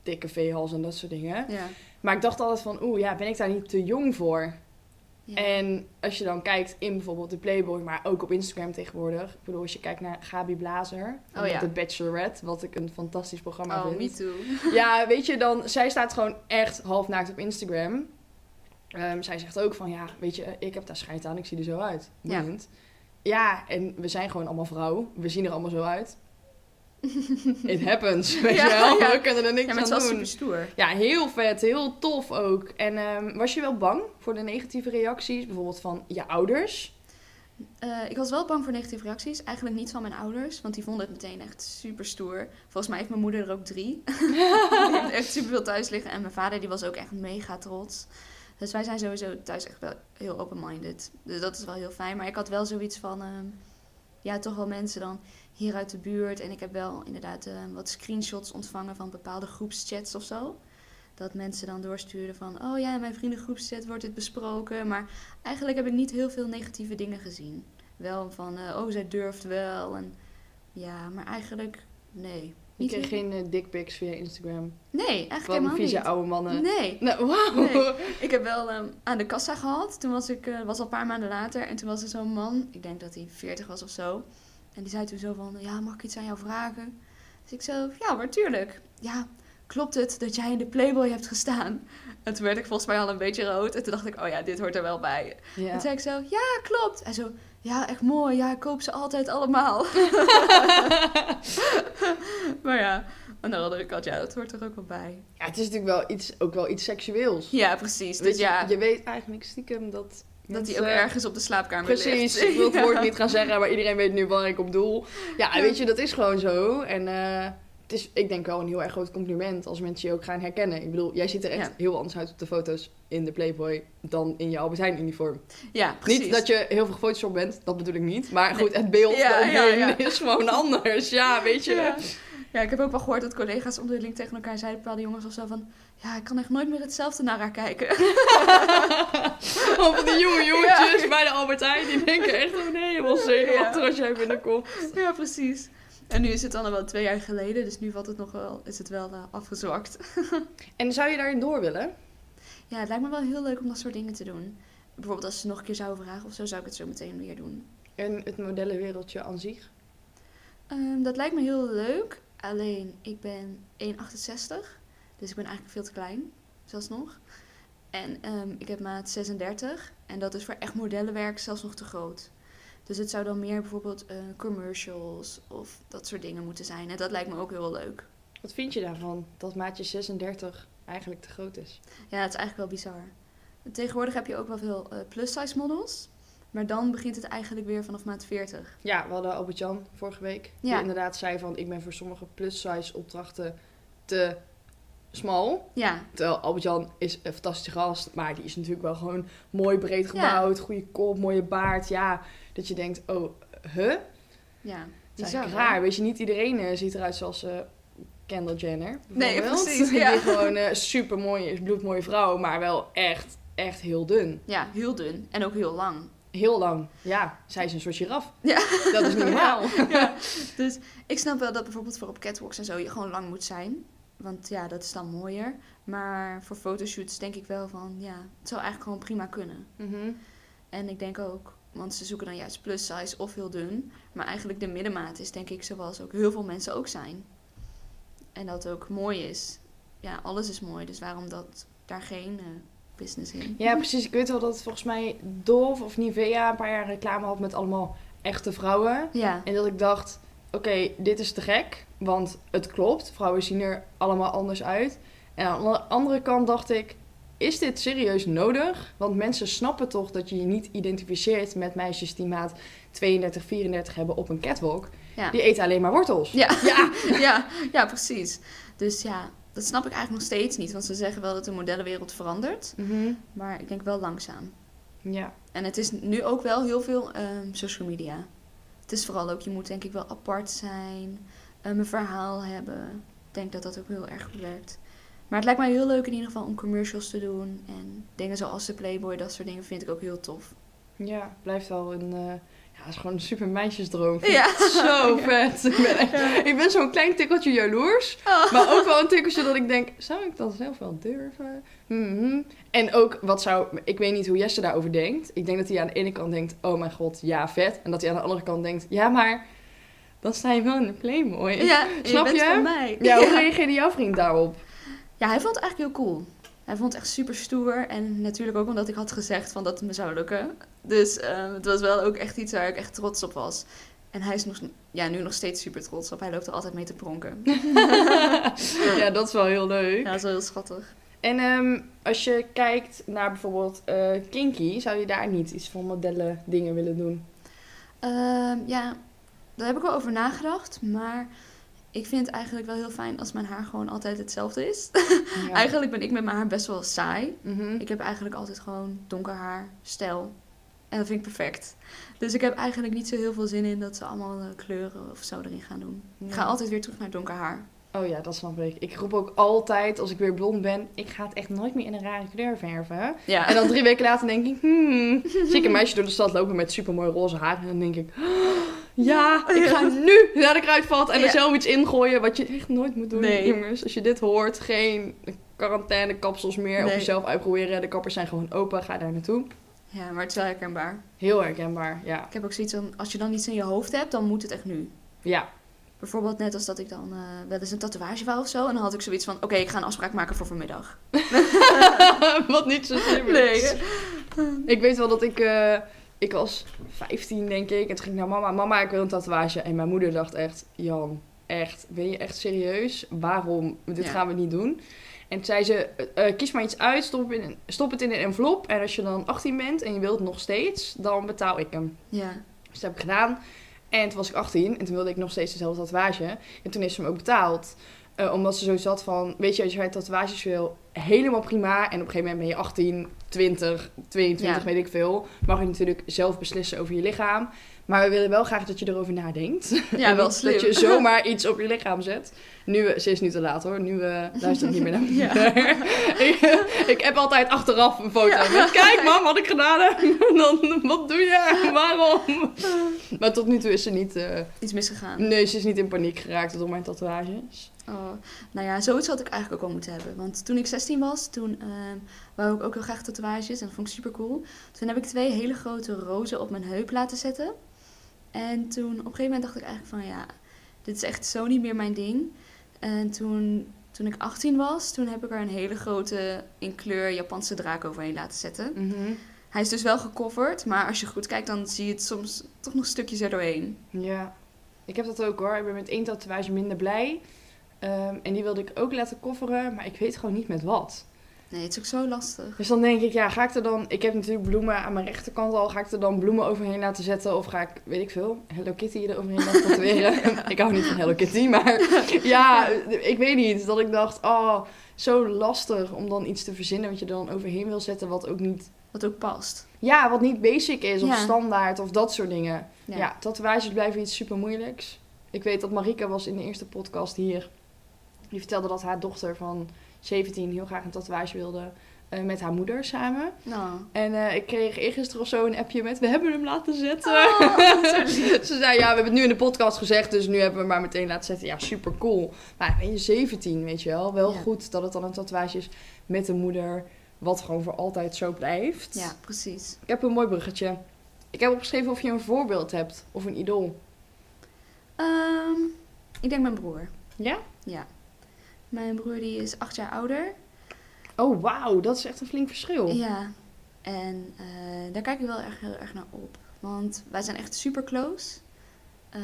dikke veehals en dat soort dingen. Ja. Maar ik dacht altijd van, oeh, ja, ben ik daar niet te jong voor? Ja. En als je dan kijkt in bijvoorbeeld de Playboy, maar ook op Instagram tegenwoordig. Ik bedoel, als je kijkt naar Gabi Blazer Oh ja. The Bachelorette, wat ik een fantastisch programma oh, me vind. too. Ja, weet je, dan, zij staat gewoon echt half naakt op Instagram. Ehm, zij zegt ook van, ja, weet je, ik heb daar scheid aan, ik zie er zo uit. Ja. Ja, en we zijn gewoon allemaal vrouw. We zien er allemaal zo uit. It happens, weet Ja, je wel. ja. We kunnen er niks Ja, maar het aan wel doen. stoer. Ja, heel vet, heel tof ook. En ehm, was je wel bang voor de negatieve reacties, bijvoorbeeld van je ouders? Eh, ik was wel bang voor negatieve reacties. Eigenlijk niet van mijn ouders, want die vonden het meteen echt super stoer. Volgens mij heeft mijn moeder er ook drie. die heeft echt super veel thuis liggen. En mijn vader die was ook echt mega trots. Dus wij zijn sowieso thuis echt wel heel open-minded. Dus dat is wel heel fijn. Maar ik had wel zoiets van, ehm, ja, toch wel mensen dan hier uit de buurt. En ik heb wel inderdaad ehm, wat screenshots ontvangen van bepaalde groepschats of zo. dat mensen dan doorstuurden van... Oh ja, in mijn vriendengroepset wordt dit besproken. Maar eigenlijk heb ik niet heel veel negatieve dingen gezien. Wel van, eh, oh, zij durft wel. En ja, maar eigenlijk, nee. Je Niet kreeg geen eh, dickpics via Instagram Nee, eigenlijk van helemaal vieze niet. oude mannen. Nee. Nou. Nee. Ik heb wel ehm, aan de kassa gehad. Toen was ik, eh, was al een paar maanden later. En toen was er zo'n man, ik denk dat hij 40 was of zo. En die zei toen zo van, ja, mag ik iets aan jou vragen? Dus ik zo, ja, maar tuurlijk. Ja, klopt het dat jij in de Playboy hebt gestaan? En toen werd ik volgens mij al een beetje rood. En toen dacht ik, oh ja, dit hoort er wel bij. En toen zei ik zo, ja, klopt. En zo, ja, echt mooi. Ja, ik koop ze altijd allemaal. maar ja, aan de andere kant, ja, dat hoort er ook wel bij. ja, het is natuurlijk wel iets, ook wel iets seksueels. Ja, precies. Weet Dus je, ja, je weet eigenlijk stiekem dat... dat hij ook ergens op de slaapkamer ligt. Precies, ik wil het Ja. woord niet gaan zeggen, maar iedereen weet nu waar ik op doel. Ja, Ja. weet je, dat is gewoon zo. En eh, het is, ik denk wel een heel erg groot compliment als mensen je ook gaan herkennen. Ik bedoel, jij ziet er echt Ja. heel anders uit op de foto's in de Playboy dan in je Albert Heijn uniform. Ja, precies. Niet dat je heel veel gefotoshopt bent, dat bedoel ik niet. Maar goed, het beeld Ja, omheen ja, ja. is gewoon anders. Ja, weet je. Ja. ja, ik heb ook wel gehoord dat collega's onderling tegen elkaar zeiden, bepaalde jongens of zo van... Ja, ik kan echt nooit meer hetzelfde naar haar kijken. Of die jonge jongetjes bij de Albert Heijn, die denken echt, oh nee, helemaal zenuwachtig als jij binnenkomt. ja, precies. En nu is het dan al wel twee jaar geleden, dus nu valt het nog wel, is het wel eh, afgezwakt. En zou je daarin door willen? Ja, het lijkt me wel heel leuk om dat soort dingen te doen. Bijvoorbeeld als ze nog een keer zouden vragen of zo, zou ik het zo meteen weer doen. En het modellenwereldje aan zich? Ehm, dat lijkt me heel leuk. Alleen, ik ben 1,68. Dus ik ben eigenlijk veel te klein, zelfs nog. En ehm, ik heb maat 36. En dat is voor echt modellenwerk zelfs nog te groot. Dus het zou dan meer bijvoorbeeld eh, commercials of dat soort dingen moeten zijn. En dat lijkt me ook heel leuk. Wat vind je daarvan, dat maatje 36 eigenlijk te groot is? Ja, het is eigenlijk wel bizar. Tegenwoordig heb je ook wel veel eh, plus-size models. Maar dan begint het eigenlijk weer vanaf maat 40. Ja, we hadden Albert-Jan vorige week. Die Ja. inderdaad zei van, ik ben voor sommige plus-size opdrachten te smal. Ja, Terwijl Albert-Jan is een fantastische gast, maar die is natuurlijk wel gewoon mooi breed gebouwd. Goede kop, mooie baard. Ja, dat je denkt, oh, huh? ja. Dat is hè? raar. Weet je, niet iedereen eh, ziet eruit zoals eh Kendall Jenner. Nee, precies, Die ja. gewoon eh, super mooi is, bloedmooie vrouw, maar wel echt, echt heel dun. Ja, heel dun. En ook heel lang. Heel lang. Ja, zij is een soort giraf. Ja. Dat is normaal. ja. Dus ik snap wel dat bijvoorbeeld voor op catwalks en zo je gewoon lang moet zijn. Want ja, dat is dan mooier. Maar voor fotoshoots denk ik wel van, ja, het zou eigenlijk gewoon prima kunnen. Mhm. En ik denk ook, want ze zoeken dan juist plus size of heel dun. Maar eigenlijk de middenmaat is denk ik zoals ook heel veel mensen ook zijn. En dat ook mooi is. Ja, alles is mooi, dus waarom dat daar geen eh, business in? Ja, precies. Ik weet wel dat volgens mij Dove of Nivea een paar jaar reclame had met allemaal echte vrouwen. Ja, En dat ik dacht, oké, dit is te gek, want het klopt. Vrouwen zien er allemaal anders uit. En aan de andere kant dacht ik, is dit serieus nodig? Want mensen snappen toch dat je je niet identificeert met meisjes die maat 32, 34 hebben op een catwalk. ja. Die eten alleen maar wortels. Ja. Ja. ja, ja, precies. Dus ja, dat snap ik eigenlijk nog steeds niet. Want ze zeggen wel dat de modellenwereld verandert. Mhm. Maar ik denk wel langzaam. Ja. En het is nu ook wel heel veel ehm, social media. Het is vooral ook, je moet denk ik wel apart zijn. Ehm, een verhaal hebben. Ik denk dat dat ook heel erg goed werkt. Maar het lijkt mij heel leuk in ieder geval om commercials te doen. En dingen zoals de Playboy, dat soort dingen vind ik ook heel tof. Ja, blijft wel een... eh, ja, het is gewoon een super meisjesdroom. Ja. Zo vet. Ik ben, echt- ik ben zo'n klein tikkeltje jaloers. Oh. Maar ook wel een tikkeltje dat ik denk, zou ik dat zelf wel durven? Mhm. En ook, wat zou... Ik weet niet hoe Jesse daarover denkt. Ik denk dat hij aan de ene kant denkt, oh mijn god, ja, vet. En dat hij aan de andere kant denkt, ja, maar... Dan sta je wel in de Playboy. Ja, Snap je? Bent je? van mij. Ja, hoe reageerde jouw vriend daarop? Ja, hij vond het eigenlijk heel cool. Hij vond het echt super stoer. En natuurlijk ook omdat ik had gezegd van dat het me zou lukken. Dus ehm, het was wel ook echt iets waar ik echt trots op was. En hij is nog, ja, nu nog steeds super trots op. Hij loopt er altijd mee te pronken. ja, dat is wel heel leuk. Ja, dat is wel heel schattig. En ehm, als je kijkt naar bijvoorbeeld eh, Kinky, zou je daar niet iets van modellen dingen willen doen? Ehm, ja, daar heb ik wel over nagedacht. Maar ik vind het eigenlijk wel heel fijn als mijn haar gewoon altijd hetzelfde is. Ja. Eigenlijk ben ik met mijn haar best wel saai. Mhm. Ik heb eigenlijk altijd gewoon donker haar, stijl. En dat vind ik perfect. Dus ik heb eigenlijk niet zo heel veel zin in dat ze allemaal eh, kleuren of zo erin gaan doen. Ik ga altijd weer terug naar donker haar. Oh ja, dat snap ik. Ik roep ook altijd, als ik weer blond ben, ik ga het echt nooit meer in een rare kleur verven. Ja. En dan drie weken later denk ik, hmm, zie ik een meisje door de stad lopen met supermooi roze haar. En dan denk ik, ja, ik ga nu naar de kruidvat en er Ja. zelf iets ingooien wat je echt nooit moet doen. Nee. Jongens, als je dit hoort, geen quarantaine kapsels meer op Nee. jezelf uitproberen. De kappers zijn gewoon open, ga daar naartoe. ja, maar het is wel herkenbaar. Heel herkenbaar, ja. Ik heb ook zoiets van, als je dan iets in je hoofd hebt, dan moet het echt nu. Ja, Bijvoorbeeld net als dat ik dan eh, wel eens een tatoeage wou of zo. En dan had ik zoiets van, oké, ik ga een afspraak maken voor vanmiddag. wat niet zo slim is. Ik weet wel dat ik... eh, ik was 15, denk ik. En toen ging ik naar mama. Mama, ik wil een tatoeage. En mijn moeder dacht echt... Jan, echt, ben je echt serieus? Waarom? Dit Ja. gaan we niet doen. En toen zei ze... eh, kies maar iets uit. Stop, in, stop het in een envelop. En als je dan 18 bent en je wilt nog steeds... Dan betaal ik hem. Ja, Dus dat heb ik gedaan. En toen was ik 18 en toen wilde ik nog steeds dezelfde tatoeage. En toen heeft ze hem ook betaald. Eh, omdat ze zo zat van, weet je, als jij tatoeages wil, helemaal prima. En op een gegeven moment ben je 18, 20, 22, Ja. weet ik veel. Mag je natuurlijk zelf beslissen over je lichaam. Maar we willen wel graag dat je erover nadenkt. ja wel slim. Dat je zomaar iets op je lichaam zet. Nu, ze is nu te laat hoor. Nu uh, luister ik niet meer naar Ja. ik, ik heb altijd achteraf een foto. Ja. Met, Kijk mam, wat ik gedaan heb. Dan, wat doe je? Waarom? Maar tot nu toe is ze niet... eh, Iets misgegaan. nee, ze is niet in paniek geraakt door mijn tatoeages. Oh, nou ja, zoiets had ik eigenlijk ook wel moeten hebben. Want toen ik 16 was, toen ehm, wou ik ook heel graag tatoeages. En dat vond ik super cool. Toen heb ik twee hele grote rozen op mijn heup laten zetten. En toen op een gegeven moment dacht ik eigenlijk van ja, dit is echt zo niet meer mijn ding. En toen, toen ik 18 was, toen heb ik er een hele grote in kleur Japanse draak overheen laten zetten. Hij is dus wel gecoverd, maar als je goed kijkt dan zie je het soms toch nog stukjes er doorheen. Ja. Ik heb dat ook hoor. Ik ben met één tatoeage minder blij. Ehm, en die wilde ik ook laten kofferen, maar ik weet gewoon niet met wat. Nee, het is ook zo lastig. Dus dan denk ik, ja, ga ik er dan... Ik heb natuurlijk bloemen aan mijn rechterkant al. Ga ik er dan bloemen overheen laten zetten? Of ga ik, weet ik veel, Hello Kitty er overheen laten tatoeëren? ik hou niet van Hello Kitty, maar ja, ik weet niet. Dat ik dacht, oh, zo lastig om dan iets te verzinnen wat je er dan overheen wil zetten. Wat ook niet, Wat ook past. ja, wat niet basic is of Ja. standaard of dat soort dingen. Ja. Ja, tatoeages blijven iets super moeilijks. Ik weet dat Marika was in de eerste podcast hier. Die vertelde dat haar dochter van 17 heel graag een tatoeage wilde eh, met haar moeder samen. Nou. En eh, ik kreeg eergisteren of zo een appje met, we hebben hem laten zetten. Oh. Ze zei, ja, we hebben het nu in de podcast gezegd, dus nu hebben we hem maar meteen laten zetten. Ja, super cool. Maar ben je 17, weet je wel. Wel Ja. goed dat het dan een tatoeage is met de moeder, wat gewoon voor altijd zo blijft. Ja, precies. Ik heb een mooi bruggetje. Ik heb opgeschreven of je een voorbeeld hebt of een idool. Ehm, ik denk mijn broer. Ja? Ja. Mijn broer die is acht jaar ouder. Oh, wauw, dat is echt een flink verschil. Ja. En eh, daar kijk ik wel erg, heel erg naar op. Want wij zijn echt super close. Eh,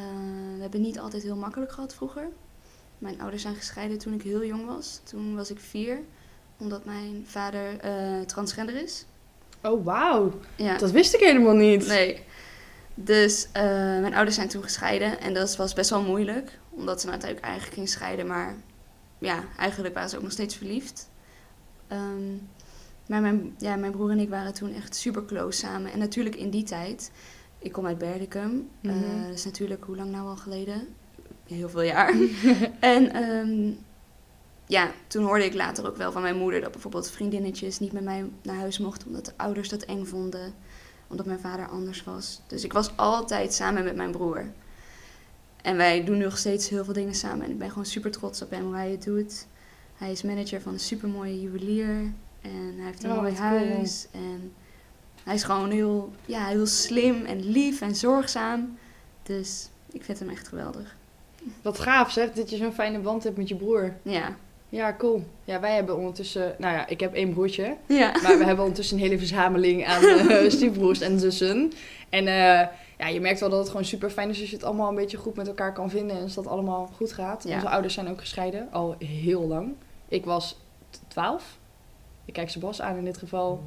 we hebben niet altijd heel makkelijk gehad vroeger. Mijn ouders zijn gescheiden toen ik heel jong was. Toen was ik vier. Omdat mijn vader eh, transgender is. Oh, wauw. Ja. Dat wist ik helemaal niet. Nee. Dus mijn ouders zijn toen gescheiden en dat was best wel moeilijk. Omdat ze nou uiteindelijk eigenlijk gingen scheiden, maar ja, eigenlijk waren ze ook nog steeds verliefd. Ehm, maar mijn, ja, mijn broer en ik waren toen echt super close samen. En natuurlijk in die tijd, ik kom uit Berdicum. dat is natuurlijk, hoe lang nou al geleden? Heel veel jaar. en ehm, ja, toen hoorde ik later ook wel van mijn moeder dat bijvoorbeeld vriendinnetjes niet met mij naar huis mochten omdat de ouders dat eng vonden omdat mijn vader anders was. Dus ik was altijd samen met mijn broer. En wij doen nog steeds heel veel dingen samen. En ik ben gewoon super trots op hem, hoe hij het doet. Hij is manager van een supermooie juwelier. En hij heeft een Oh, mooi cool. huis. En hij is gewoon heel, ja, heel slim en lief en zorgzaam. Dus ik vind hem echt geweldig. Wat gaaf zeg, dat je zo'n fijne band hebt met je broer. Ja. Ja, cool. Ja, wij hebben ondertussen... Nou ja, ik heb één broertje. Ja. Maar we hebben ondertussen een hele verzameling aan eh stiefbroers en zussen. En eh, ja, je merkt wel dat het gewoon super fijn is als je het allemaal een beetje goed met elkaar kan vinden. En als dat allemaal goed gaat. Ja. Onze ouders zijn ook gescheiden, al heel lang. Ik was t- 12. Ik kijk Sebas aan in dit geval.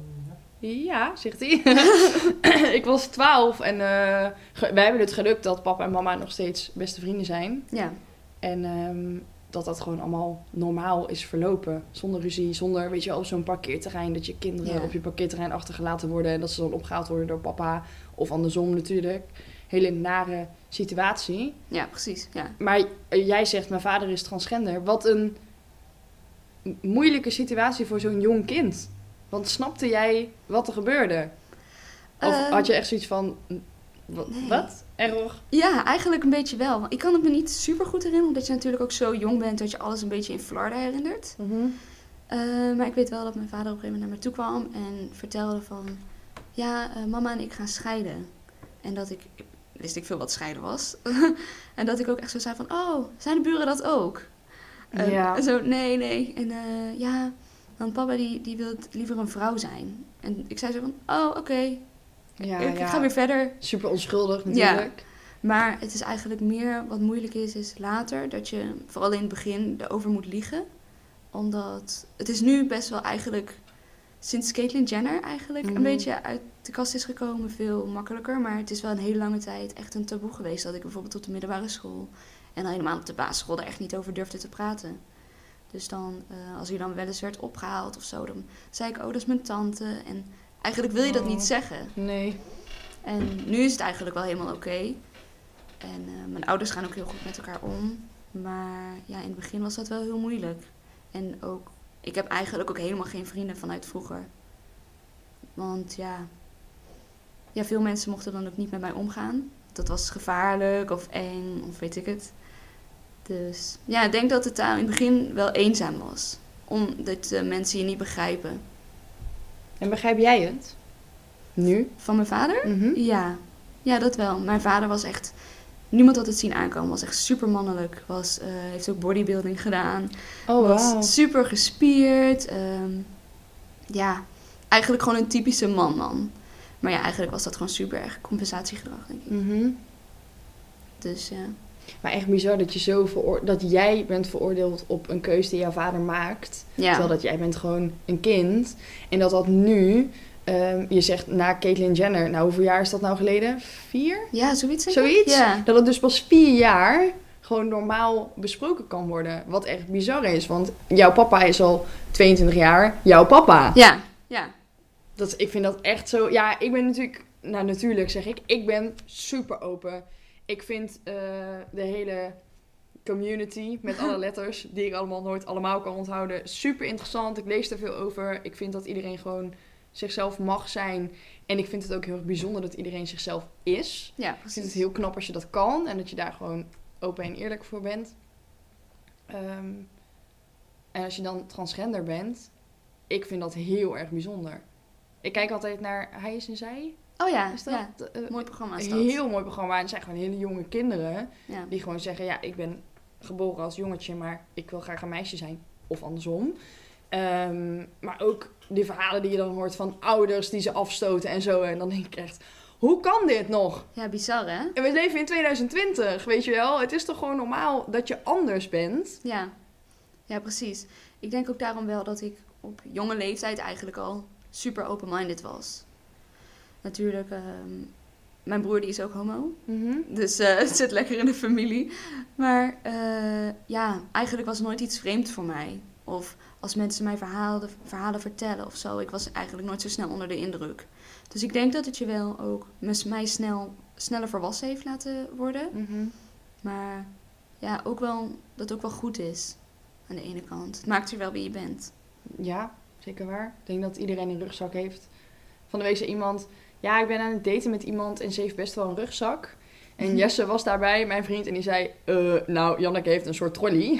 Ja, zegt hij. ik was 12 en eh, wij hebben het geluk dat papa en mama nog steeds beste vrienden zijn. Ja. En ehm, dat dat gewoon allemaal normaal is verlopen. Zonder ruzie, zonder, weet je op zo'n parkeerterrein. Dat je kinderen Ja. op je parkeerterrein achtergelaten worden. En dat ze dan opgehaald worden door papa. Of andersom natuurlijk. hele nare situatie. Ja, precies. Ja. Maar eh, jij zegt, mijn vader is transgender. Wat een moeilijke situatie voor zo'n jong kind. Want snapte jij wat er gebeurde? Of Ehm, had je echt zoiets van, "Hm, wa- nee. wat? Error? Ja, eigenlijk een beetje wel. Ik kan het me niet super goed herinneren, omdat je natuurlijk ook zo jong bent dat je alles een beetje in Florida herinnert. Eh, maar ik weet wel dat mijn vader op een gegeven moment naar me toe kwam en vertelde van... Ja, eh, mama en ik gaan scheiden. En dat ik... Wist ik veel wat scheiden was. en dat ik ook echt zo zei van... Oh, zijn de buren dat ook? En Ja. Zo, nee, nee. En eh, ja, want papa die, die wil liever een vrouw zijn. En ik zei zo van... Oh, oké. Ja, ik, ja. ga weer verder. Super onschuldig Ja. natuurlijk. Maar het is eigenlijk meer wat moeilijk is, is later dat je vooral in het begin erover moet liegen. Omdat het is nu best wel eigenlijk, sinds Caitlyn Jenner eigenlijk Mhm. een beetje uit de kast is gekomen, veel makkelijker. Maar het is wel een hele lange tijd echt een taboe geweest dat ik bijvoorbeeld op de middelbare school en al helemaal op de basisschool daar echt niet over durfde te praten. Dus dan, eh, als je dan wel eens werd opgehaald of zo, dan zei ik, oh dat is mijn tante. En eigenlijk wil je dat Oh. niet zeggen. Nee. En nu is het eigenlijk wel helemaal oké. En eh, mijn ouders gaan ook heel goed met elkaar om. Maar ja, in het begin was dat wel heel moeilijk. En ook, ik heb eigenlijk ook helemaal geen vrienden vanuit vroeger. Want ja, ja, veel mensen mochten dan ook niet met mij omgaan. Dat was gevaarlijk of eng of weet ik het. Dus ja, ik denk dat het daar in het begin wel eenzaam was. Omdat de mensen je niet begrijpen. En begrijp jij het? Nu? Van mijn vader? Mhm. Ja, ja, dat wel. Mijn vader was echt. Niemand had het zien aankomen. Was echt super mannelijk. Was, eh, heeft ook bodybuilding gedaan. Oh, was wauw. super gespierd. ehm, ja, eigenlijk gewoon een typische man-man. Maar ja, eigenlijk was dat gewoon super erg compensatiegedrag, denk ik. Mhm. Dus ja. Maar echt bizar dat, je zo dat jij bent veroordeeld op een keuze die jouw vader maakt. Terwijl dat jij bent gewoon een kind. En dat dat nu, ehm, je zegt na Caitlyn Jenner, nou hoeveel jaar is dat nou geleden? Vier? ja zoiets. Zoiets? Ja. Dat het dus pas vier jaar gewoon normaal besproken kan worden. Wat echt bizar is, want jouw papa is al 22 jaar jouw papa. ja, ja. Dat, ik vind dat echt zo. Ja, ik ben natuurlijk. Nou, natuurlijk zeg ik. Ik ben super open. Ik vind eh, de hele community met alle letters, die ik allemaal nooit allemaal kan onthouden, super interessant. Ik lees er veel over. Ik vind dat iedereen gewoon zichzelf mag zijn. En ik vind het ook heel erg bijzonder dat iedereen zichzelf is. Ja, Ik vind precies. het heel knap als je dat kan en dat je daar gewoon open en eerlijk voor bent. Ehm, en als je dan transgender bent, ik vind dat heel erg bijzonder. Ik kijk altijd naar Hij is en Zij. Oh ja, Is dat ja. eh, Mooi programma is een heel mooi programma. En het zijn gewoon hele jonge kinderen Ja. die gewoon zeggen: Ja, ik ben geboren als jongetje, maar ik wil graag een meisje zijn. Of andersom. Ehm, maar ook die verhalen die je dan hoort van ouders die ze afstoten en zo. En dan denk ik echt: hoe kan dit nog? ja, bizar hè? En we leven in 2020, weet je wel? Het is toch gewoon normaal dat je anders bent? Ja. ja, precies. Ik denk ook daarom wel dat ik op jonge leeftijd eigenlijk al super open-minded was. Natuurlijk, ehm, mijn broer die is ook homo. Dus eh, het zit lekker in de familie. Maar eh, ja, eigenlijk was nooit iets vreemd voor mij. Of als mensen mij verhalen, verhalen vertellen of zo. Ik was eigenlijk nooit zo snel onder de indruk. Dus ik denk dat het je wel ook mij snel, sneller volwassen heeft laten worden. Mhm. Maar ja, ook wel, dat het ook wel goed is. Aan de ene kant. Het maakt je wel wie je bent. Ja, zeker waar. Ik denk dat iedereen een rugzak heeft. Van de week zei iemand... Ja, ik ben aan het daten met iemand en ze heeft best wel een rugzak. En Jesse was daarbij, mijn vriend, en die zei... "Eh, nou, Janneke heeft een soort trolley.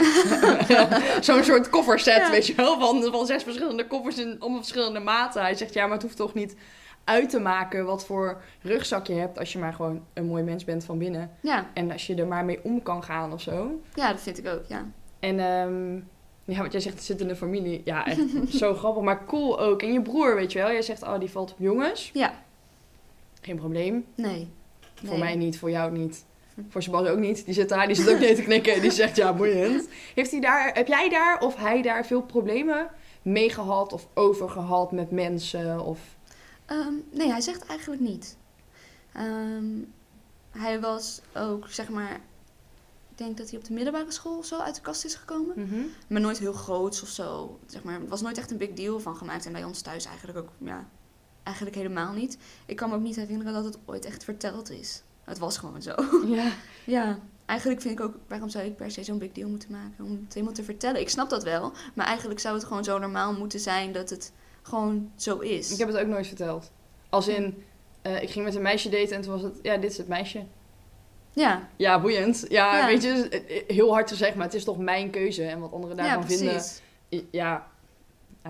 Zo'n soort kofferset, Ja. weet je wel. Van, van zes verschillende koffers in allemaal verschillende maten. Hij zegt, ja, maar het hoeft toch niet uit te maken wat voor rugzak je hebt... als je maar gewoon een mooi mens bent van binnen. Ja, En als je er maar mee om kan gaan of zo. ja dat vind ik ook, ja. En ehm, ja, wat jij zegt, het zit in de familie. Ja, echt zo grappig, maar cool ook. En je broer, weet je wel. Jij zegt, oh, die valt op jongens. Ja, Geen probleem. nee. Voor Nee. mij niet, voor jou niet. Voor Sebas ook niet. Die zit daar, die zit ook nee te knikken. En die zegt, ja, boeiend. Heeft hij daar, heb jij daar of hij daar veel problemen mee gehad of over gehad met mensen? Of... Ehm, nee, hij zegt eigenlijk niet. Ehm, hij was ook, zeg maar... Ik denk dat hij op de middelbare school zo uit de kast is gekomen. Maar nooit heel groots of zo. Zeg maar, was nooit echt een big deal van gemaakt. En bij ons thuis eigenlijk ook, ja, eigenlijk helemaal niet. Ik kan me ook niet herinneren dat het ooit echt verteld is Het was gewoon zo. Ja. Ja, eigenlijk vind ik ook, waarom zou ik per se zo'n big deal moeten maken om het helemaal te vertellen? Ik snap dat wel, maar eigenlijk zou het gewoon zo normaal moeten zijn dat het gewoon zo is. Ik heb het ook nooit verteld. Als in, eh, ik ging met een meisje daten en toen was het, ja, dit is het meisje. Ja, Ja, boeiend. Ja, Ja. weet je, eh, heel hard gezegd, maar het is toch mijn keuze. En wat anderen ja daarvan vinden, precies. i- ja,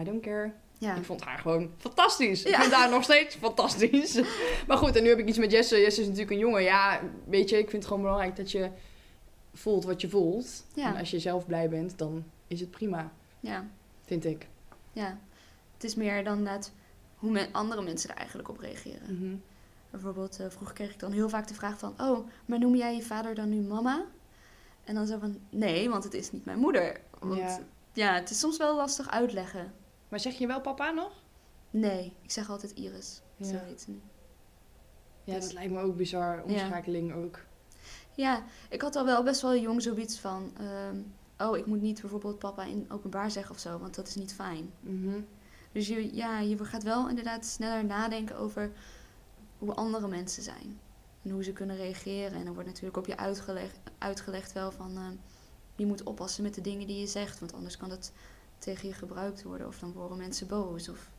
I don't care. Ja. Ik vond haar gewoon fantastisch. Ik vind haar nog steeds fantastisch. Maar goed, en nu heb ik iets met Jesse. Jesse is natuurlijk een jongen. Ja, weet je, ik vind het gewoon belangrijk dat je voelt wat je voelt. Ja. En als je zelf blij bent, dan is het prima, ja, vind ik. ja. Het is meer dan net hoe men, andere mensen er eigenlijk op reageren. Mhm. Bijvoorbeeld, eh, vroeger kreeg ik dan heel vaak de vraag van... Oh, maar noem jij je vader dan nu mama? En dan zo van, nee, want het is niet mijn moeder. Want Ja. ja, het is soms wel lastig uitleggen. Maar zeg je wel papa nog? Nee, ik zeg altijd Iris. Zo Ja. heet ze nu. Ja, Dus- dat lijkt me ook bizar. Omschakeling ook. Ja, ik had al wel best wel jong zoiets van... ehm, oh, ik moet niet bijvoorbeeld papa in openbaar zeggen of zo, want dat is niet fijn. Mhm. Dus je, ja, je gaat wel inderdaad sneller nadenken over hoe andere mensen zijn. En hoe ze kunnen reageren. En dan wordt natuurlijk op je uitgelegd, uitgelegd wel van... ehm, je moet oppassen met de dingen die je zegt, want anders kan het tegen je gebruikt worden. Of dan worden mensen boos. Of...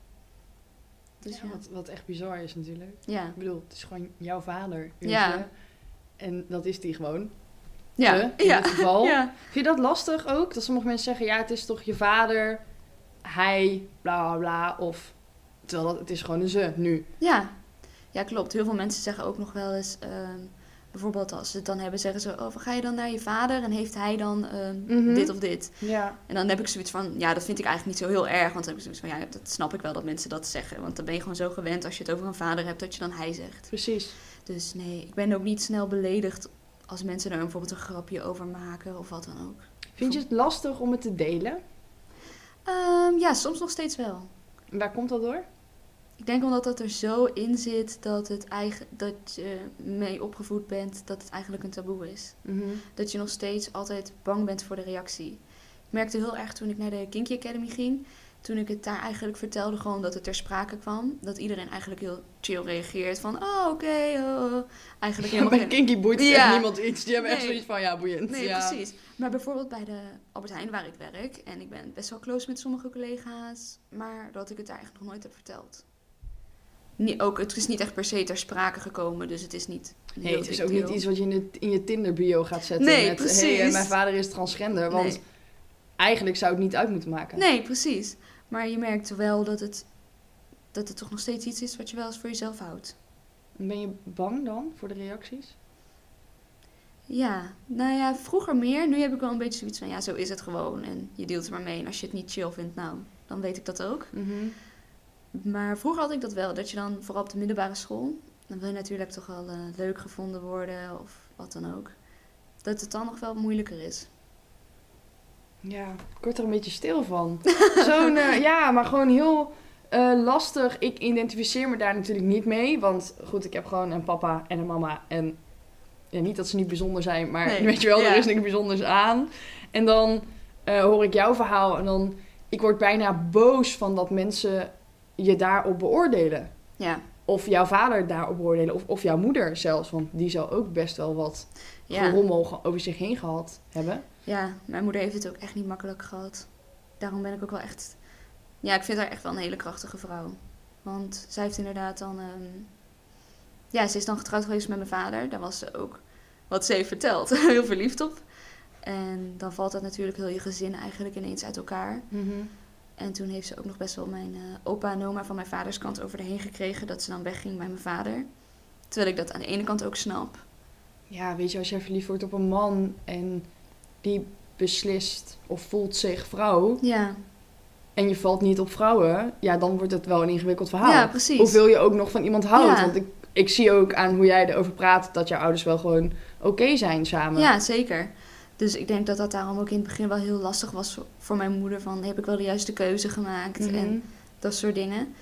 Dus Ja. Wat, wat echt bizar is natuurlijk. Ja. Ik bedoel, het is gewoon jouw vader. Ja. En dat is die gewoon. Ja. In ja. dit geval. ja. Vind je dat lastig ook? Dat sommige mensen zeggen, ja, het is toch je vader, hij, bla bla bla. Of, terwijl dat, het is gewoon een ze, nu. Ja. ja, klopt. Heel veel mensen zeggen ook nog wel eens... ehm, bijvoorbeeld als ze het dan hebben, zeggen ze... Oh, ga je dan naar je vader en heeft hij dan ehm, Mhm. dit of dit? Ja. En dan heb ik zoiets van... Ja, dat vind ik eigenlijk niet zo heel erg. Want dan heb ik zoiets van... Ja, dat snap ik wel dat mensen dat zeggen. Want dan ben je gewoon zo gewend als je het over een vader hebt... dat je dan hij zegt. Precies. Dus nee, ik ben ook niet snel beledigd... als mensen er bijvoorbeeld een grapje over maken of wat dan ook. Vind je het lastig om het te delen? Ehm, ja, soms nog steeds wel. En Waar komt dat door? Ik denk omdat dat er zo in zit dat, het eigen, dat je mee opgevoed bent dat het eigenlijk een taboe is. Mhm. Dat je nog steeds altijd bang bent voor de reactie. Ik merkte heel erg toen ik naar de Kinky Academy ging. Toen ik het daar eigenlijk vertelde, gewoon dat het ter sprake kwam. Dat iedereen eigenlijk heel chill reageert. Van, oh, oké, oh, oh. Eigenlijk Ja, helemaal bij geen- Kinky boeit Ja. echt niemand iets. Die hebben echt zoiets van, ja, boeiend. Nee, ja. precies. Maar bijvoorbeeld bij de Albert Heijn waar ik werk. En ik ben best wel close met sommige collega's. Maar dat ik het daar eigenlijk nog nooit heb verteld. Niet, ook, het is niet echt per se ter sprake gekomen. Dus het is niet Nee, het is ook niet iets wat je in, in je Tinder bio gaat zetten. Nee, met, precies. Hey, eh, mijn vader is transgender. Want Nee. eigenlijk zou het niet uit moeten maken. Nee, precies. Maar je merkt wel dat het, dat het toch nog steeds iets is wat je wel eens voor jezelf houdt. Ben je bang dan voor de reacties? Ja, nou ja, vroeger meer. Nu heb ik wel een beetje zoiets van, ja, zo is het gewoon. En je deelt er maar mee. En als je het niet chill vindt, nou, dan weet ik dat ook. Mhm. Maar vroeger had ik dat wel. Dat je dan, vooral op de middelbare school, dan wil je natuurlijk toch wel eh, leuk gevonden worden of wat dan ook. Dat het dan nog wel moeilijker is. Ja, ik word er een beetje stil van. Zo'n, eh, ja, maar gewoon heel eh, lastig. Ik identificeer me daar natuurlijk niet mee. Want goed, ik heb gewoon een papa en een mama. En ja, niet dat ze niet bijzonder zijn, maar Nee, weet je wel, ja. er is niks bijzonders aan. En dan hoor ik jouw verhaal en dan... Ik word bijna boos van dat mensen je daarop beoordelen. Ja, Of jouw vader daarop beoordelen. Of, of jouw moeder zelfs. Want die zal ook best wel wat ja. gerommel ge- over zich heen gehad hebben. ja, mijn moeder heeft het ook echt niet makkelijk gehad. Daarom ben ik ook wel echt... Ja, ik vind haar echt wel een hele krachtige vrouw. Want zij heeft inderdaad dan... ehm, Ja, ze is dan getrouwd geweest met mijn vader. Daar was ze ook, wat ze heeft verteld, heel verliefd op. En dan valt dat natuurlijk heel je gezin eigenlijk ineens uit elkaar. En toen heeft ze ook nog best wel mijn eh, opa en oma van mijn vaders kant over de heen gekregen. Dat ze dan wegging bij mijn vader. Terwijl ik dat aan de ene kant ook snap. Ja, weet je, als jij verliefd wordt op een man en die beslist of voelt zich vrouw Ja, en je valt niet op vrouwen, ja, dan wordt het wel een ingewikkeld verhaal. ja precies. Hoeveel je ook nog van iemand houdt. Ja. Want ik, ik zie ook aan hoe jij erover praat dat jouw ouders wel gewoon oké zijn samen. Ja, zeker. Dus ik denk dat dat daarom ook in het begin wel heel lastig was voor, mijn moeder. Van, heb ik wel de juiste keuze gemaakt? Mhm. En dat soort dingen.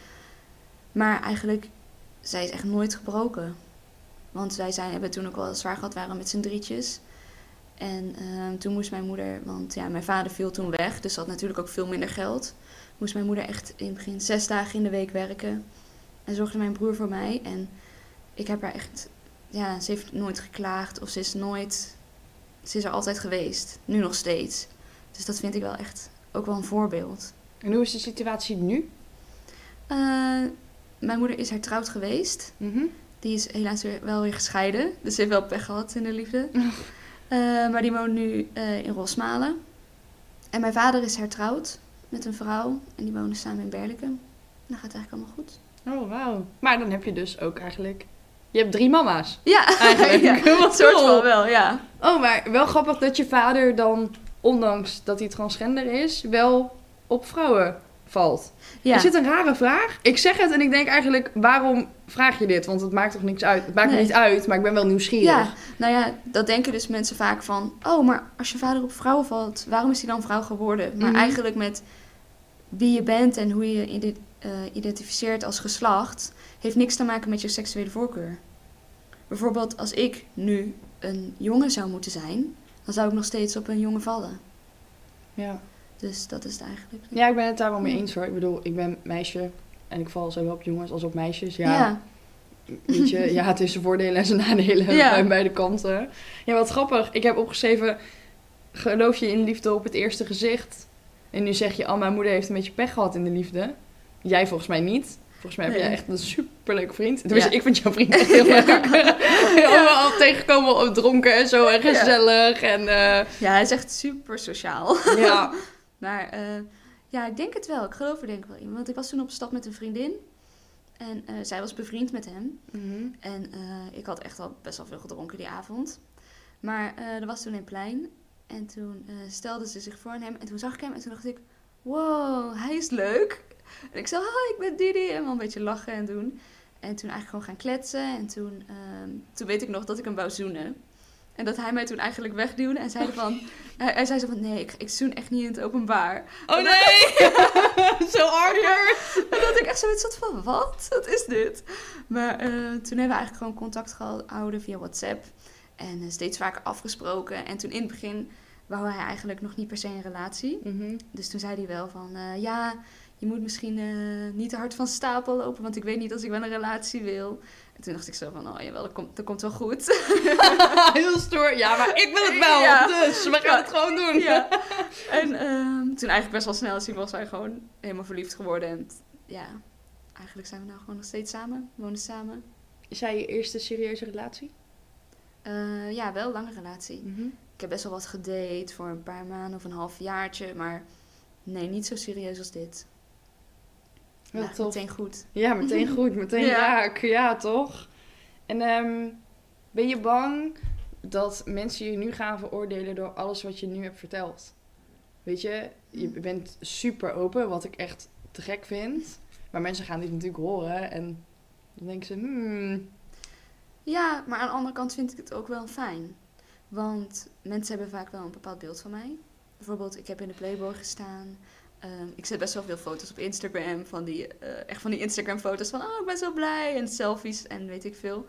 Maar eigenlijk, zij is echt nooit gebroken. Want wij zijn, hebben toen ook wel zwaar gehad, waren met z'n drietjes. En ehm, toen moest mijn moeder, want ja, mijn vader viel toen weg, dus had natuurlijk ook veel minder geld. Moest mijn moeder echt in het begin zes dagen in de week werken. En zorgde mijn broer voor mij. En ik heb haar echt ja, ze heeft nooit geklaagd of ze is nooit, ze is er altijd geweest. Nu nog steeds. Dus dat vind ik wel echt ook wel een voorbeeld. En hoe is de situatie nu? Eh, mijn moeder is hertrouwd geweest. Mhm. Die is helaas weer, wel weer gescheiden. Dus ze heeft wel pech gehad in de liefde. Eh, maar die woont nu eh, in Rosmalen. En mijn vader is hertrouwd met een vrouw. En die wonen samen in Berlikum. Dat gaat eigenlijk allemaal goed. Oh, wauw. Maar dan heb je dus ook eigenlijk... Je hebt drie mama's. Ja, Eigenlijk. ja Wat soort van wel, ja. Oh, maar wel grappig dat je vader dan, ondanks dat hij transgender is, wel op vrouwen valt. ja. Is dit een rare vraag? Ik zeg het en ik denk eigenlijk, waarom vraag je dit? Want het maakt toch niks uit? Het maakt me niet uit, maar ik ben wel nieuwsgierig. Ja, nou ja, dat denken dus mensen vaak van... Oh, maar als je vader op vrouwen valt, waarom is hij dan vrouw geworden? Maar Mhm. eigenlijk met wie je bent en hoe je eh, identificeert als geslacht... heeft niks te maken met je seksuele voorkeur. Bijvoorbeeld als ik nu een jongen zou moeten zijn... dan zou ik nog steeds op een jongen vallen. Ja. Dus dat is het eigenlijk. Ja, ik ben het daar wel mee eens hoor. Ik bedoel, ik ben meisje en ik val zowel op jongens als op meisjes. Ja, ja. weet je, ja, het is zijn voordelen en zijn nadelen Ja. bij beide kanten. Ja, wat grappig. Ik heb opgeschreven, geloof je in liefde op het eerste gezicht? En nu zeg je, oh, mijn moeder heeft een beetje pech gehad in de liefde. Jij volgens mij niet. Volgens mij heb Nee. jij echt een superleuke vriend. Tenminste, Ja. ik vind jouw vriend echt heel leuk. Allemaal tegenkomen op dronken en zo en gezellig. En eh, ja, hij is echt super sociaal. ja, Maar eh, ja, ik denk het wel. Ik geloof er denk ik wel in. Want ik was toen op stap met een vriendin. En eh, zij was bevriend met hem. Mhm. En ik had echt al best wel veel gedronken die avond. Maar er was toen een plein. En toen stelde ze zich voor aan hem. En toen zag ik hem en toen dacht ik... Wow, hij is leuk. En ik zei, hi, ik ben Didi. En wel een beetje lachen en doen. En toen eigenlijk gewoon gaan kletsen. En toen, ehm, toen weet ik nog dat ik hem wou zoenen. En dat hij mij toen eigenlijk wegduwde. En zei van... hij, hij zei zo van, nee, ik, ik zoen echt niet in het openbaar. Oh nee! Zo awkward! En dat ik echt zoiets had van, wat? Wat is dit? Maar eh, toen hebben we eigenlijk gewoon contact gehouden via WhatsApp. En eh, steeds vaker afgesproken. En toen in het begin wou hij eigenlijk nog niet per se een relatie. Mhm. Dus toen zei hij wel van, eh, ja, je moet misschien eh, niet te hard van stapel lopen. Want ik weet niet als ik wel een relatie wil. En toen dacht ik zo van, oh jawel, dat komt, dat komt wel goed. Heel stoer. Ja, maar ik wil het wel. Ja. Dus we gaan Ja. het gewoon doen. ja. En ehm, toen eigenlijk best wel snel is was hij gewoon helemaal verliefd geworden. En ja, eigenlijk zijn we nou gewoon nog steeds samen. Wonen samen. Is hij je eerste serieuze relatie? Eh, ja, wel een lange relatie. Mhm. Ik heb best wel wat gedate voor een paar maanden of een half jaartje, maar nee, niet zo serieus als dit. Ja, tof. meteen goed. Ja, meteen goed. Meteen Ja. raak. Ja, toch? En ehm, ben je bang dat mensen je nu gaan veroordelen door alles wat je nu hebt verteld? Weet je, je bent super open, wat ik echt te gek vind. Maar mensen gaan dit natuurlijk horen en dan denken ze, hmm, Ja, maar aan de andere kant vind ik het ook wel fijn. Want mensen hebben vaak wel een bepaald beeld van mij. Bijvoorbeeld, ik heb in de Playboy gestaan. Ehm, ik zet best wel veel foto's op Instagram. Van die, eh, echt van die Instagram-foto's van, oh, ik ben zo blij. En selfies en weet ik veel.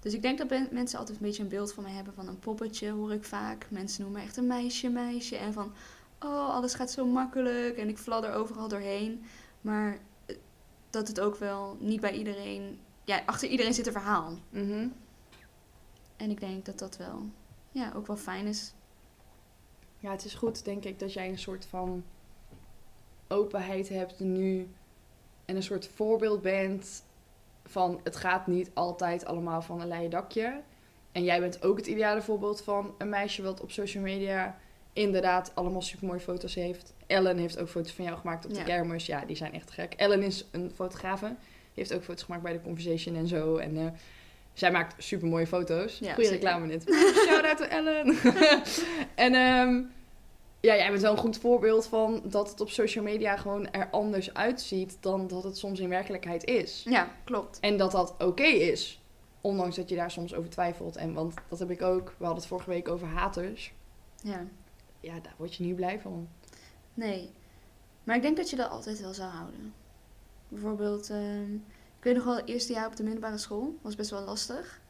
Dus ik denk dat ben- mensen altijd een beetje een beeld van mij hebben van een poppetje, hoor ik vaak. Mensen noemen me echt een meisje, meisje. En van, oh, alles gaat zo makkelijk. En ik fladder overal doorheen. Maar eh, dat het ook wel niet bij iedereen... Ja, achter iedereen zit een verhaal. mhm. En ik denk dat dat wel, ja, ook wel fijn is. Ja, het is goed, denk ik, dat jij een soort van openheid hebt nu. En een soort voorbeeld bent van het gaat niet altijd allemaal van een leien dakje. En jij bent ook het ideale voorbeeld van een meisje wat op social media inderdaad allemaal supermooie foto's heeft. Ellen heeft ook foto's van jou gemaakt op de Ja. kermis. Ja, die zijn echt gek. Ellen is een fotografe. Die heeft ook foto's gemaakt bij de Conversation en zo. En eh, zij maakt supermooie foto's. Ja, zeker. reclame dit. Shout out to Ellen. en ehm, ja, jij bent wel een goed voorbeeld van dat het op social media gewoon er anders uitziet dan dat het soms in werkelijkheid is. Ja, klopt. En dat dat oké is. Ondanks dat je daar soms over twijfelt. En want dat heb ik ook. We hadden het vorige week over haters. Ja, Ja, daar word je niet blij van. nee. Maar ik denk dat je dat altijd wel zou houden. Bijvoorbeeld, ehm, ik weet nog wel, het eerste jaar op de middelbare school was best wel lastig.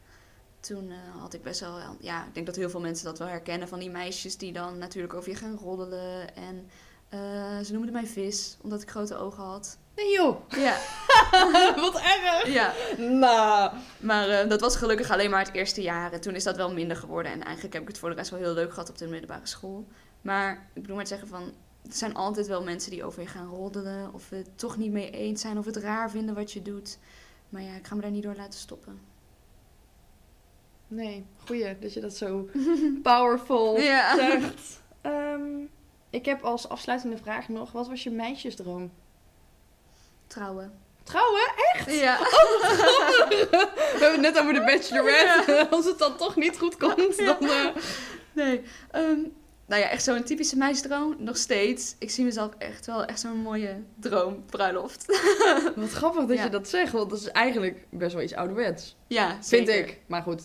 Toen eh, had ik best wel, ja, ik denk dat heel veel mensen dat wel herkennen van die meisjes die dan natuurlijk over je gaan roddelen. En eh, ze noemden mij vis, omdat ik grote ogen had. Nee joh, Ja, wat erg. ja. Nou, Maar eh, dat was gelukkig alleen maar het eerste jaar. En toen is dat wel minder geworden. En eigenlijk heb ik het voor de rest wel heel leuk gehad op de middelbare school. Maar ik bedoel maar te zeggen van... Er zijn altijd wel mensen die over je gaan roddelen. Of het toch niet mee eens zijn. Of het raar vinden wat je doet. Maar ja, ik ga me daar niet door laten stoppen. Nee, goeie dat je dat zo powerful Ja. zegt. Ehm, ik heb als afsluitende vraag nog, wat was je meisjesdroom? Trouwen. Trouwen? Ja. We hebben het net over de bachelorette. Als het dan toch niet goed komt, dan... eh, Nee. ehm, nou ja, echt zo'n typische meisjesdroom. Nog steeds. Ik zie mezelf echt wel echt zo'n mooie droombruiloft. Wat grappig dat Ja. je dat zegt, want dat is eigenlijk best wel iets ouderwets. ja, Vind zeker. ik. Maar goed.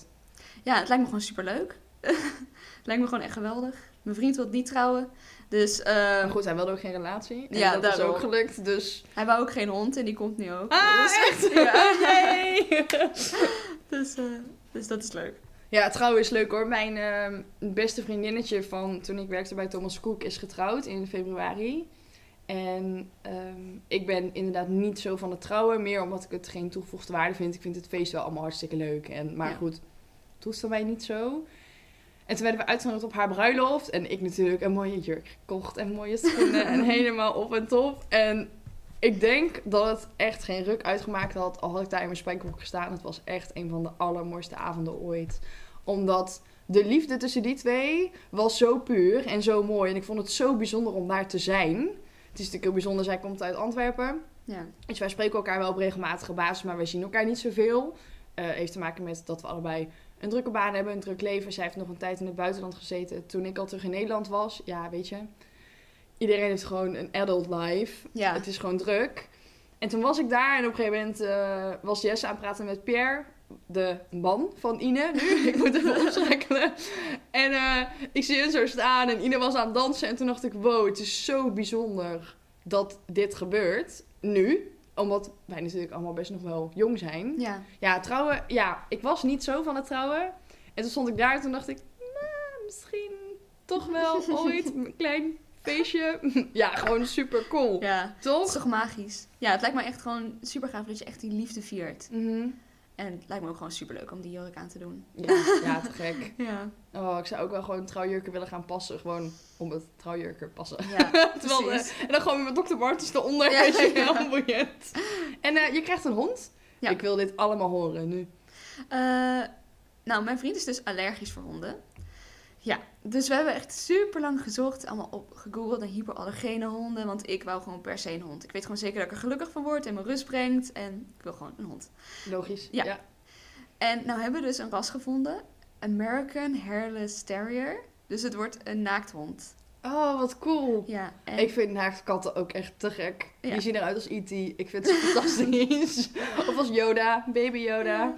Ja, het lijkt me gewoon superleuk. het lijkt me gewoon echt geweldig. Mijn vriend wil niet trouwen. Dus ehm, Maar goed, hij wilde ook geen relatie. En Ja, dat is ook gelukt, dus... hij wou ook geen hond en die komt nu ook. Ah, dus, echt? Ja. Dus, eh, dus dat is leuk. Ja, trouwen is leuk hoor. Mijn ehm, beste vriendinnetje van toen ik werkte bij Thomas Cook is getrouwd in februari. En ehm, ik ben inderdaad niet zo van het trouwen, meer omdat ik het geen toegevoegde waarde vind. Ik vind het feest wel allemaal hartstikke leuk. En, maar Ja. goed, voor mij niet zo. En toen werden we uitgenodigd op haar bruiloft. En ik natuurlijk een mooie jurk gekocht en mooie schoenen en helemaal op en top. En ik denk dat het echt geen ruk uitgemaakt had, al had ik daar in mijn spijkerbroek gestaan. Het was echt een van de allermooiste avonden ooit. Omdat de liefde tussen die twee was zo puur en zo mooi. En ik vond het zo bijzonder om daar te zijn. Het is natuurlijk heel bijzonder, zij komt uit Antwerpen. Ja. Dus wij spreken elkaar wel op regelmatige basis, maar wij zien elkaar niet zoveel. Eh heeft te maken met dat we allebei een drukke baan hebben, een druk leven. Zij heeft nog een tijd in het buitenland gezeten toen ik al terug in Nederland was. Ja, weet je. Iedereen heeft gewoon een adult life. Ja. Het is gewoon druk. En toen was ik daar en op een gegeven moment eh, was Jesse aan het praten met Pierre, de man van Ine nu. ik moet even omschakelen. En eh, ik zie hen zo staan en Ine was aan het dansen. En toen dacht ik, wow, het is zo bijzonder dat dit gebeurt nu. Omdat wij natuurlijk allemaal best nog wel jong zijn. Ja. Ja, trouwen, ja, ik was niet zo van het trouwen. En toen stond ik daar en toen dacht ik, nou, misschien toch wel ooit een klein feestje. ja, gewoon super cool. ja. Het is Toch? toch magisch? Ja, het lijkt me echt gewoon super gaaf dat je echt die liefde viert. Mhm. En het lijkt me ook gewoon super leuk om die jurk aan te doen. Ja, ja, te gek. Ja. Oh, ik zou ook wel gewoon trouwjurken willen gaan passen. Gewoon om het trouwjurken passen. Ja, Terwijl, precies. eh, en dan gewoon met Dr. Martens eronder. Ja, weet je ja. boeiend. En eh, je krijgt een hond. Ja. Ik wil dit allemaal horen nu. Eh, nou, mijn vriend is dus allergisch voor honden. Ja, dus we hebben echt super lang gezocht, allemaal op gegoogeld naar hyperallergene honden. Want ik wou gewoon per se een hond. Ik weet gewoon zeker dat ik er gelukkig van word en me rust brengt. En ik wil gewoon een hond. Logisch. Ja. En nou hebben we dus een ras gevonden. American Hairless Terrier. Dus het wordt een naakthond. Oh, wat cool. Ja, en Ik vind naaktkatten ook echt te gek. Ja. Die zien eruit als E.T. Ik vind ze fantastisch. of als Yoda, baby Yoda. Ja.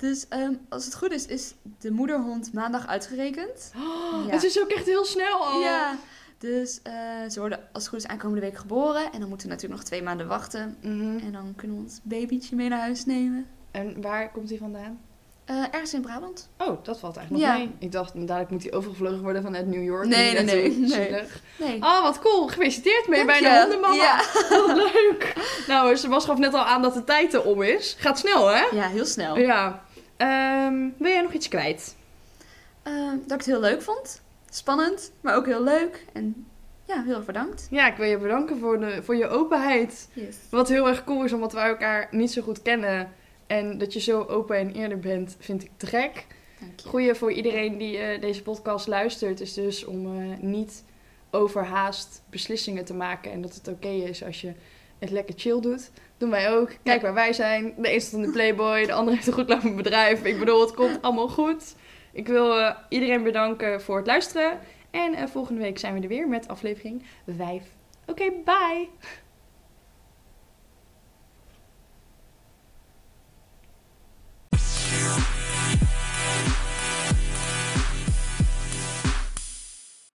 Dus ehm, als het goed is, is de moederhond maandag uitgerekend. Oh, Ja. Het is ook echt heel snel al. Ja, dus eh, ze worden als het goed is aankomende week geboren. En dan moeten we natuurlijk nog twee maanden wachten. Mhm. En dan kunnen we ons babytje mee naar huis nemen. En waar komt hij vandaan? Eh, ergens in Brabant. Oh, dat valt eigenlijk nog Ja. mee. Ik dacht, dadelijk moet hij overgevlogen worden vanuit New York. Nee, nee, nee, nee. Nee. Oh, wat cool. Gefeliciteerd mee bij de hondenmama. Ja. Wat leuk. Nou, Sebas gaf net al aan dat de tijd er om is. Gaat snel, hè? ja, heel snel. Ja. Ehm, wil jij nog iets kwijt? Ehm, dat ik het heel leuk vond. Spannend, maar ook heel leuk. En ja, heel erg bedankt. Ja, ik wil je bedanken voor, de, voor je openheid. Yes. Wat heel erg cool is, omdat wij elkaar niet zo goed kennen. En dat je zo open en eerlijk bent, vind ik te gek. Goeie voor iedereen die eh, deze podcast luistert, is dus om eh, niet overhaast beslissingen te maken. En dat het oké is als je het lekker chill doet doen wij ook. Kijk waar wij zijn. De een staat in de Playboy, de andere heeft een goed lopend bedrijf. Ik bedoel, het komt allemaal goed. Ik wil eh, iedereen bedanken voor het luisteren. En eh, volgende week zijn we er weer met aflevering 5. Oké, bye!